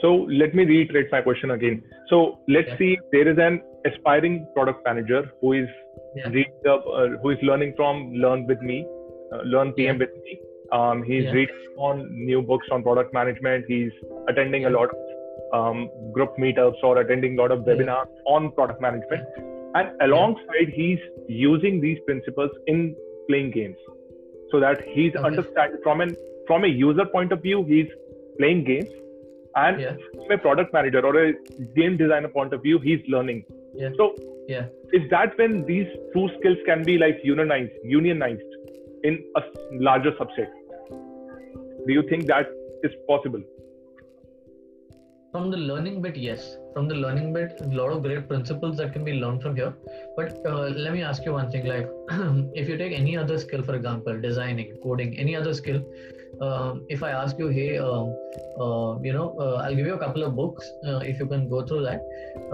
So let me reiterate my question again. So let's yeah. see there is an aspiring product manager who is yeah. uh, who is learning from Learn with me, uh, Learn PM yeah. with me. Um, he's reading on new books on product management. He's attending a lot of um, group meetups or attending a lot of webinars on product management. And alongside, he's using these principles in playing games so that he's okay. understanding from an from a user point of view, he's playing games, and yeah. from a product manager or a game designer point of view, he's learning. Yeah. So, yeah, is that when these two skills can be like unionized, unionized in a larger subset? Do you think that is possible? From the learning bit yes. From the learning bit a lot of great principles that can be learned from here. But uh, let me ask you one thing like if you take any other skill for example designing coding any other skill um, if i ask you hey um, uh, you know uh, i'll give you a couple of books uh, if you can go through that.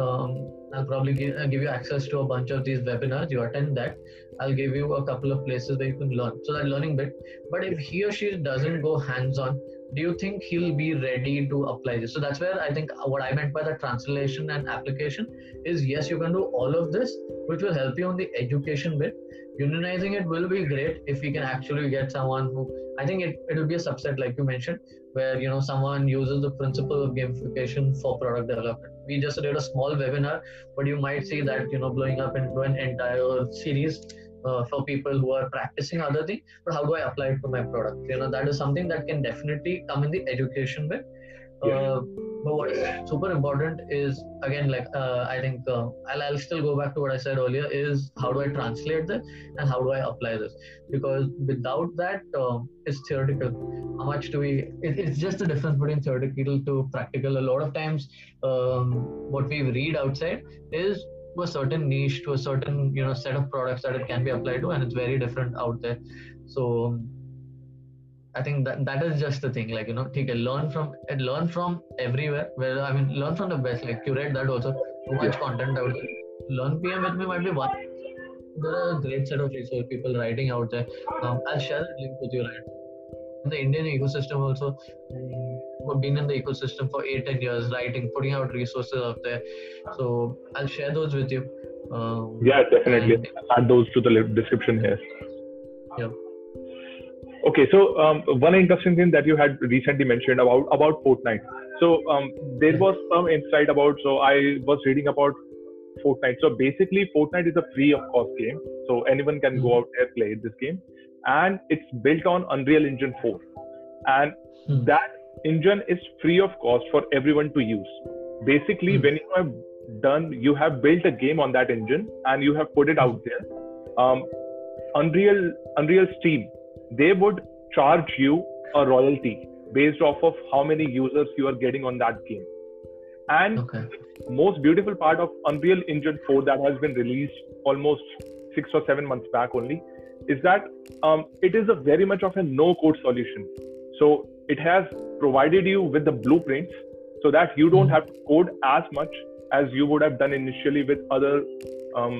Um, i'll probably give, uh, give you access to a bunch of these webinars you attend that. I'll give you a couple of places where you can learn. So that learning bit. But if he or she doesn't go hands on do you think he'll be ready to apply this? So that's where i think what i meant by the translation and application is yes you can do all of this which will help you on the education bit. Unionizing it will be great if we can actually get someone who i think it, it will be a subset like you mentioned where you know someone uses the principle of gamification for product development. We just did a small webinar but you might see that you know blowing up into an entire series uh, for people who are practicing other things but how do i apply it to my product? You know that is something that can definitely come in the education bit uh, but what is super important is again like uh, i think uh, I'll, I'll still go back to what i said earlier is how do i translate this and how do i apply this? Because without that um, it's theoretical. How much do we it, it's just the difference between theoretical to practical. A lot of times um, what we read outside is to a certain niche to a certain you know set of products that it can be applied to and it's very different out there so I think that that is just the thing. Like you know, take a learn from and learn from everywhere. Where I mean, learn from the best. Like curate that also. Too much content out there. Learn PM with me might be one. There are a great set of resource people writing out there. Um, I'll share the link with you right. In the Indian ecosystem also, been in the ecosystem for eight ten years, writing, putting out resources out there. So I'll share those with you. Um, yeah, definitely. And, Add those to the description here. Yeah. Okay, so um, one interesting thing that you had recently mentioned about about Fortnite. So um, there was some insight about. So I was reading about Fortnite. So basically, Fortnite is a free of cost game. So anyone can go mm-hmm. out there play this game, and it's built on Unreal Engine 4, and hmm. that engine is free of cost for everyone to use. Basically, hmm. when you are done, you have built a game on that engine and you have put it out there. Um, Unreal, Unreal Steam, they would charge you a royalty based off of how many users you are getting on that game. And Okay. most beautiful part of Unreal Engine 4 that has been released almost six or seven months back only is that um, it is a very much of a no code solution. So it has provided you with the blueprints so that you don't Mhm. have to code as much as you would have done initially with other um,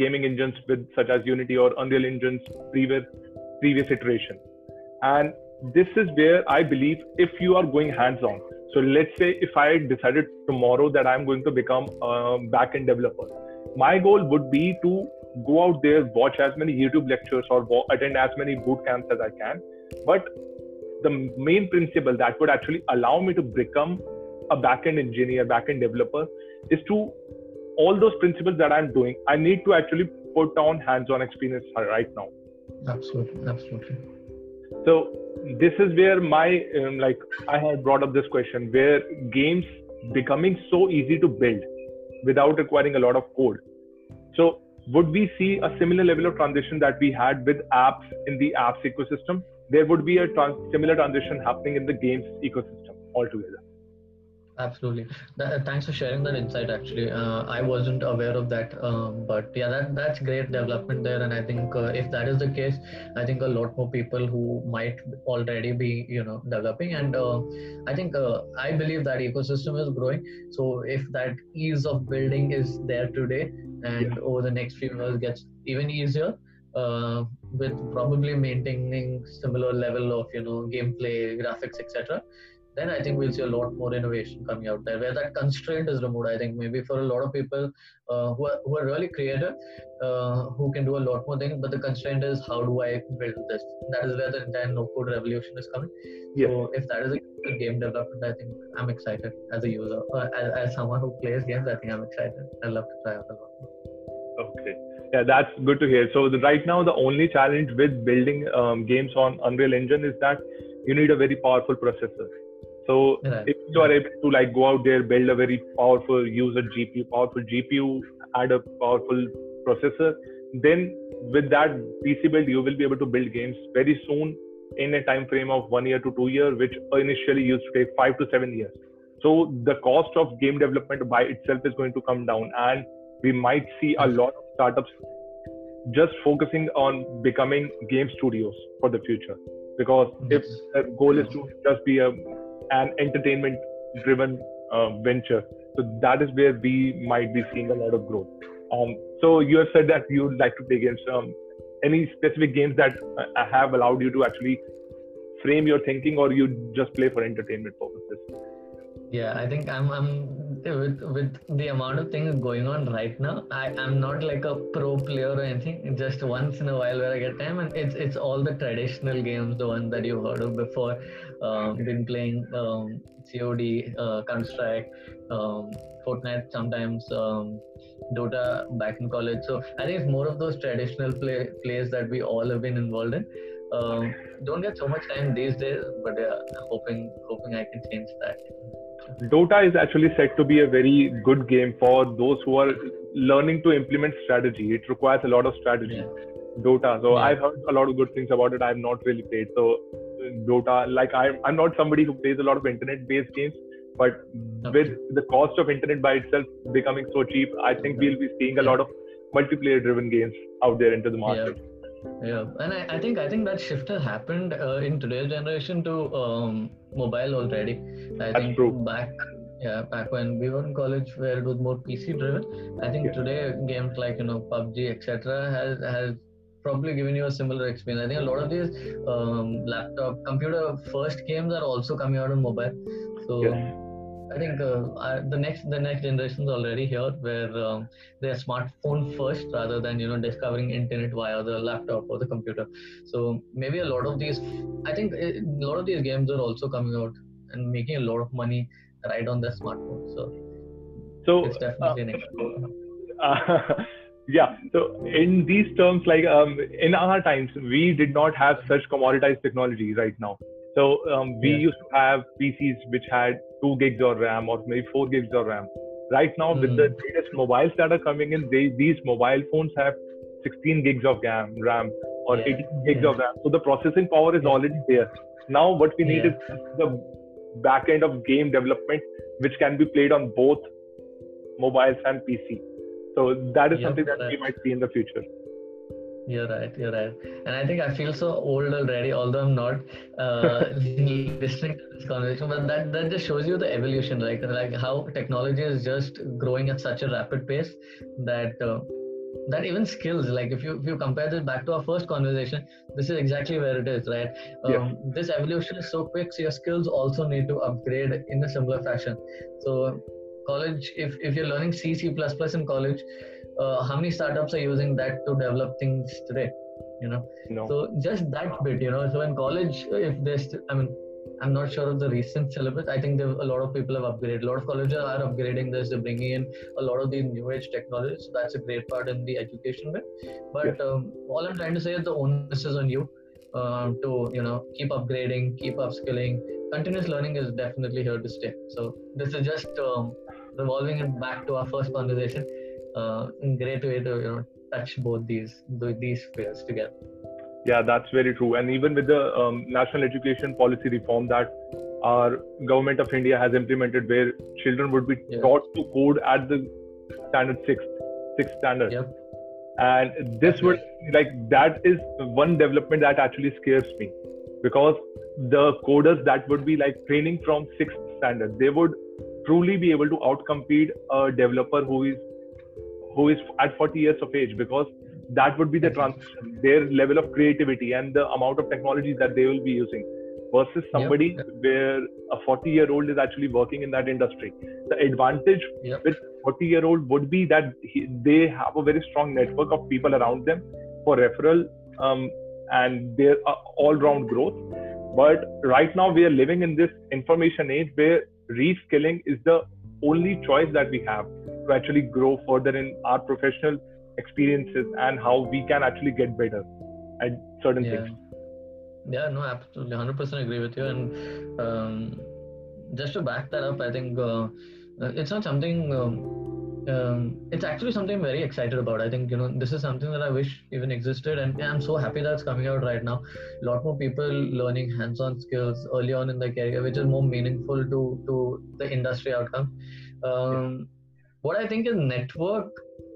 gaming engines with such as Unity or Unreal Engine's previous previous iteration. And this is where I believe if you are going hands on, so let's say if I decided tomorrow that I'm going to become a backend developer, my goal would be to go out there, watch as many YouTube lectures or attend as many boot camps as I can. But the main principle that would actually allow me to become a backend engineer, backend developer, is to all those principles that I'm doing. I need to actually put on hands-on experience right now. Absolutely. Absolutely. So this is where my um, like I had brought up this question where games becoming so easy to build without requiring a lot of code. So would we see a similar level of transition that we had with apps in the apps ecosystem? There would be a trans- similar transition happening in the games ecosystem altogether. Absolutely. Thanks for sharing that insight. Actually, uh, I wasn't aware of that, um, but yeah, that that's great development there. And I think uh, if that is the case, I think a lot more people who might already be, you know, developing. And uh, I think uh, I believe that ecosystem is growing. So if that ease of building is there today, and over the next few years gets even easier, uh, with probably maintaining similar level of you know gameplay, graphics, etc then I think we'll see a lot more innovation coming out there where that constraint is removed. I think maybe for a lot of people uh, who, are, who are really creative, uh, who can do a lot more things, but the constraint is how do I build this? That is where the entire no code revolution is coming. Yes. So if that is a game development, I think I'm excited as a user, uh, as, as someone who plays games. I think I'm excited. I love to try out a lot more. Okay. Yeah, that's good to hear. So the, right now, the only challenge with building um, games on Unreal Engine is that you need a very powerful processor. So Right. if you are able to like go out there, build a very powerful user GPU, powerful GPU, add a powerful processor, then with that PC build, you will be able to build games very soon in a time frame of one year to two years, which initially used to take five to seven years. So the cost of game development by itself is going to come down, and we might see a lot startups just focusing on becoming game studios for the future. Because if the goal is to just be a an entertainment driven uh, venture. So that is where we might be seeing a lot of growth. Um, so you have said that you would like to play games. Um, any specific games that uh, have allowed you to actually frame your thinking, or you just play for entertainment purposes? Yeah, I think I'm I'm with with the amount of things going on right now. I I'm not like a pro player or anything. Just once in a while where I get time, and it's it's all the traditional games, the one that you've heard of before. Um, been playing um, COD, uh, Counter Strike, um, Fortnite sometimes, um, Dota back in college. So I think it's more of those traditional play plays that we all have been involved in. Um, don't get so much time these days, but yeah, hoping hoping I can change that. Dota is actually said to be a very good game for those who are learning to implement strategy. It requires a lot of strategy. Yeah. Dota. So Yeah. I've heard a lot of good things about it. I've not really played. So Dota, like I'm, I'm not somebody who plays a lot of internet-based games, but with the cost of internet by itself becoming so cheap, I think we'll be seeing a lot of multiplayer-driven games out there into the market. Yeah, and I, I think I think that shift has happened uh, in today's generation to um, mobile already. I That's think true. back yeah back when we were in college where it was more PC driven. I think Yeah. today games like you know PUBG etc has has probably given you a similar experience. I think a lot of these um, laptop computer first games are also coming out on mobile. So. Yes. I think uh, the next the next generation is already here, where um, they're smartphone first rather than you know discovering internet via the laptop or the computer. So maybe a lot of these, I think uh, a lot of these games are also coming out and making a lot of money right on their smartphone. So So it's definitely an example. uh, yeah so in these terms like um, in our times we did not have such commoditized technology right now so um, we Yeah. used to have pcs which had 2 gigs of ram or maybe 4 gigs of ram. Right now with the hmm. latest mobiles that are coming in they, these mobile phones have 16 gigs of ram ram or Yeah. 18 gigs Yeah. of ram. So the processing power is Yeah. already there. Now what we need is the back end of game development which can be played on both mobiles and pc so that is Yep, something that we might see in the future You're right. You're right. And I think I feel so old already, although I'm not uh, listening to this conversation. But that that just shows you the evolution, like like how technology is just growing at such a rapid pace that. Uh, that even skills like if you if you compare this back to our first conversation this is exactly where it is right um, Yeah. this evolution is so quick so your skills also need to upgrade in a similar fashion so college if, if you're learning c c++ in college uh, how many startups are using that to develop things today you know? No. So just that bit you know? So in college if there's i mean i'm not sure of the recent syllabus. I think a lot of people have upgraded. A lot of colleges are upgrading this. They're bringing in a lot of these new age technologies. So that's a great part in the education bit. But um, all i'm trying to say is the onus is on you uh, to you know keep upgrading keep upskilling. Continuous learning is definitely here to stay. So this is just um, revolving it back to our first conversation uh, great way to you know touch both these these spheres together Yeah, that's very true. And even with the um, national education policy reform that our government of India has implemented, where children would be Yeah. taught to code at the standard sixth, sixth standard. Yep. And this would like that is one development that actually scares me, because the coders that would be like training from sixth standard, they would truly be able to outcompete a developer who is who is at 40 years of age because that would be the transition their level of creativity and the amount of technologies that they will be using versus somebody Yep. where a 40 year old is actually working in that industry the advantage Yep. with 40 year old would be that he, they have a very strong network of people around them for referral um, and their uh, all round growth but right now we are living in this information age where reskilling is the only choice that we have to actually grow further in our professional experiences and how we can actually get better at certain yeah things yeah no absolutely 100% agree with you and um, just to back that up i think uh, uh, it's not something um, um, it's actually something I'm very excited about. I think you know this is something that I wish even existed, and I'm so happy that it's coming out right now. A lot more people learning hands-on skills early on in their career, which is more meaningful to to the industry outcome. Um, what I think is network.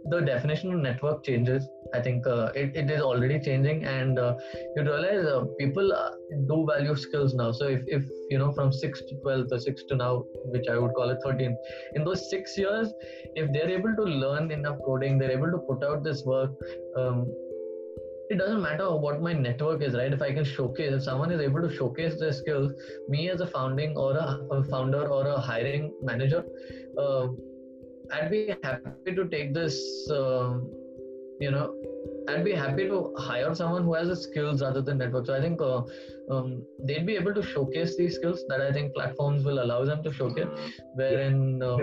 The definition of network changes. I think uh, it, it is already changing, and uh, you realize uh, people uh, do value skills now. So if, if you know from six to twelve or six to now, which I would call it thirteen, in those six years, if they're able to learn enough coding, they're able to put out this work. Um, it doesn't matter what my network is, right? If I can showcase, if someone is able to showcase their skills, me as a founding or a, a founder or a hiring manager, uh, I'd be happy to take this. um you know, I'd be happy to hire someone who has the skills rather than network. So I think uh, um, they'd be able to showcase these skills that I think platforms will allow them to showcase. Wherein uh,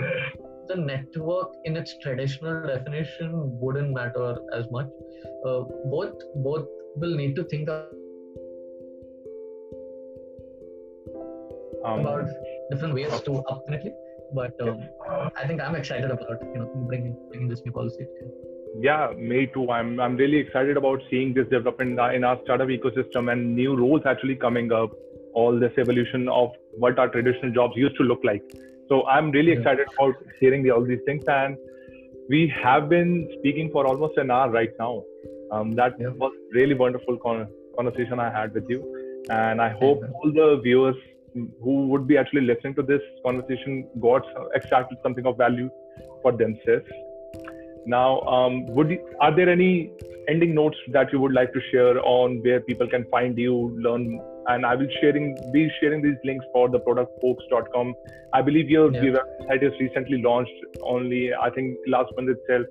the network in its traditional definition wouldn't matter as much. Uh, both both will need to think um, about different ways to up. But um, I think I'm excited about you know bringing bringing this new policy. yeah me too i'm i'm really excited about seeing this development in our- in our startup ecosystem and new roles actually coming up all this evolution of what our traditional jobs used to look like so i'm really Yeah. excited about hearing the, all these things and we have been speaking for almost an hour right now um, that Yeah. was really wonderful con- conversation i had with you and i hope Yeah. all the viewers who would be actually listening to this conversation got extracted something of value for themselves now, um, would you, are there any ending notes that you would like to share on where people can find you, learn? And I will sharing be sharing these links for the productfolks.com. I believe your Yeah. website is recently launched only I think last month itself,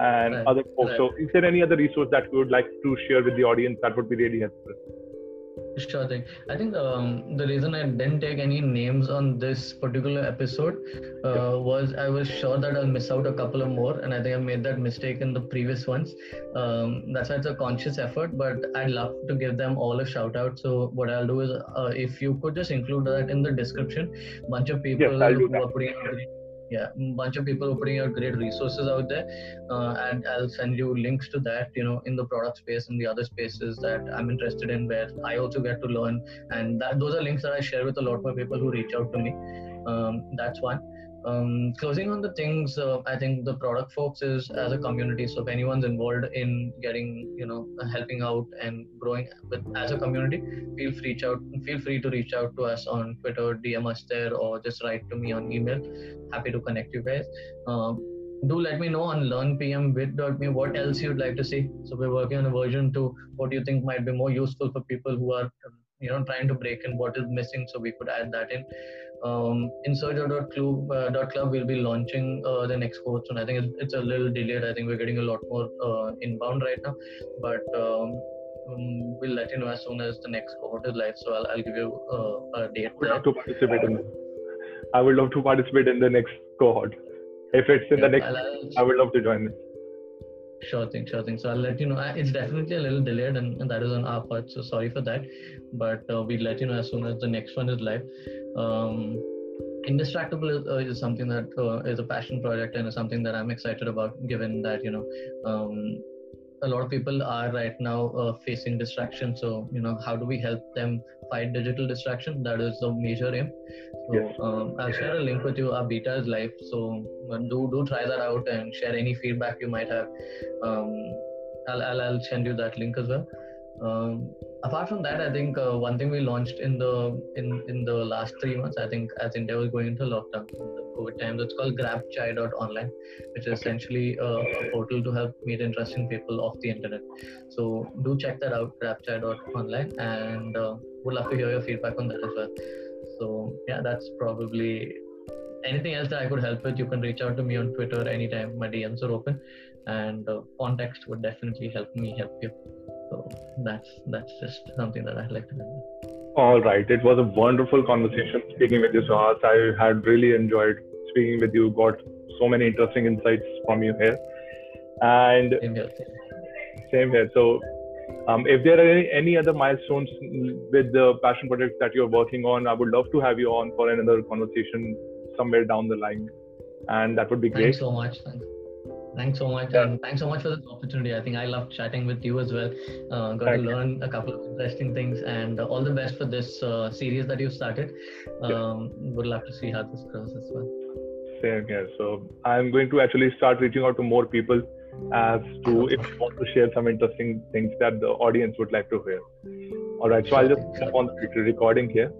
and Right, other folks. So, is there any other resource that you would like to share with the audience that would be really helpful? Sure thing. I think um, the reason I didn't take any names on this particular episode uh, Yeah. was I was sure that I'll miss out a couple of more, and I think I made that mistake in the previous ones. Um, that's why it's a conscious effort, but I'd love to give them all a shout out. So what I'll do is, uh, if you could just include that in the description, bunch of people do who are putting out yeah bunch of people are putting out great resources out there. Uh, and i'll send you links to that you know in the product space and the other spaces that i'm interested in where i also get to learn. And that those are links that i share with a lot more people who reach out to me. Um, that's one um, closing on the things uh, i think the product folks is as a community. So if anyone's involved in getting you know helping out and growing with as a community feel free to out feel free to reach out to us on twitter dm us there or just write to me on email. Happy to connect you guys. Um, do let me know on learnpm.me what else you'd like to see. So we're working on a version to what do you think might be more useful for people who are you know trying to break in what is missing so we could add that in um, in Sergio.club, uh, club we'll be launching uh, the next course and I think it's, it's, a little delayed. I think we're getting a lot more uh, inbound right now, but um, um, we'll let you know as soon as the next cohort is live. So I'll, I'll give you uh, a date. I would love to participate in. I would love to participate in the next cohort. If it's in yeah, the next, I would love to join. It Sure thing, sure thing. So I'll let you know. It's definitely a little delayed, and, and that is on our part. So sorry for that, but uh, we'll let you know as soon as the next one is live. Um, Indistractable is, uh, is something that uh, is a passion project and is something that I'm excited about, given that you know um, a lot of people are right now uh, facing distraction. So, you know, how do we help them fight digital distraction? That is the major aim. So, yes. um, I'll share a link with you. Our beta is live, so uh, do do try that out and share any feedback you might have. Um, I'll, I'll, I'll send you that link as well. Um, apart from that, I think uh, one thing we launched in the in in the last three months, I think as India was going into lockdown, the COVID times, it's called GrabChai.online, which is essentially a, a, portal to help meet interesting people off the internet. So do check that out, GrabChai.online, and uh, would love to hear your feedback on that as well. So yeah, that's probably anything else that I could help with. You can reach out to me on Twitter anytime. My DMs are open, and uh, context would definitely help me help you. So that's that's just something that I'd like to do. All right. It was a wonderful conversation speaking with you, Suhas. I had really enjoyed speaking with you. Got so many interesting insights from you here. And same here. Same here. So, um, if there are any, any other milestones with the passion project that you're working on, I would love to have you on for another conversation somewhere down the line. And that would be great. Thanks so much. Thanks. Thanks so much, and thanks so much for this opportunity. I think I love chatting with you as well. Uh, got Thank to learn you. a couple of interesting things, and uh, all the best for this uh, series that you started. Um, would love to see how this grows as well. Same here. So I'm going to actually start reaching out to more people as to if you want to share some interesting things that the audience would like to hear. All right, so I'll just stop on the recording here.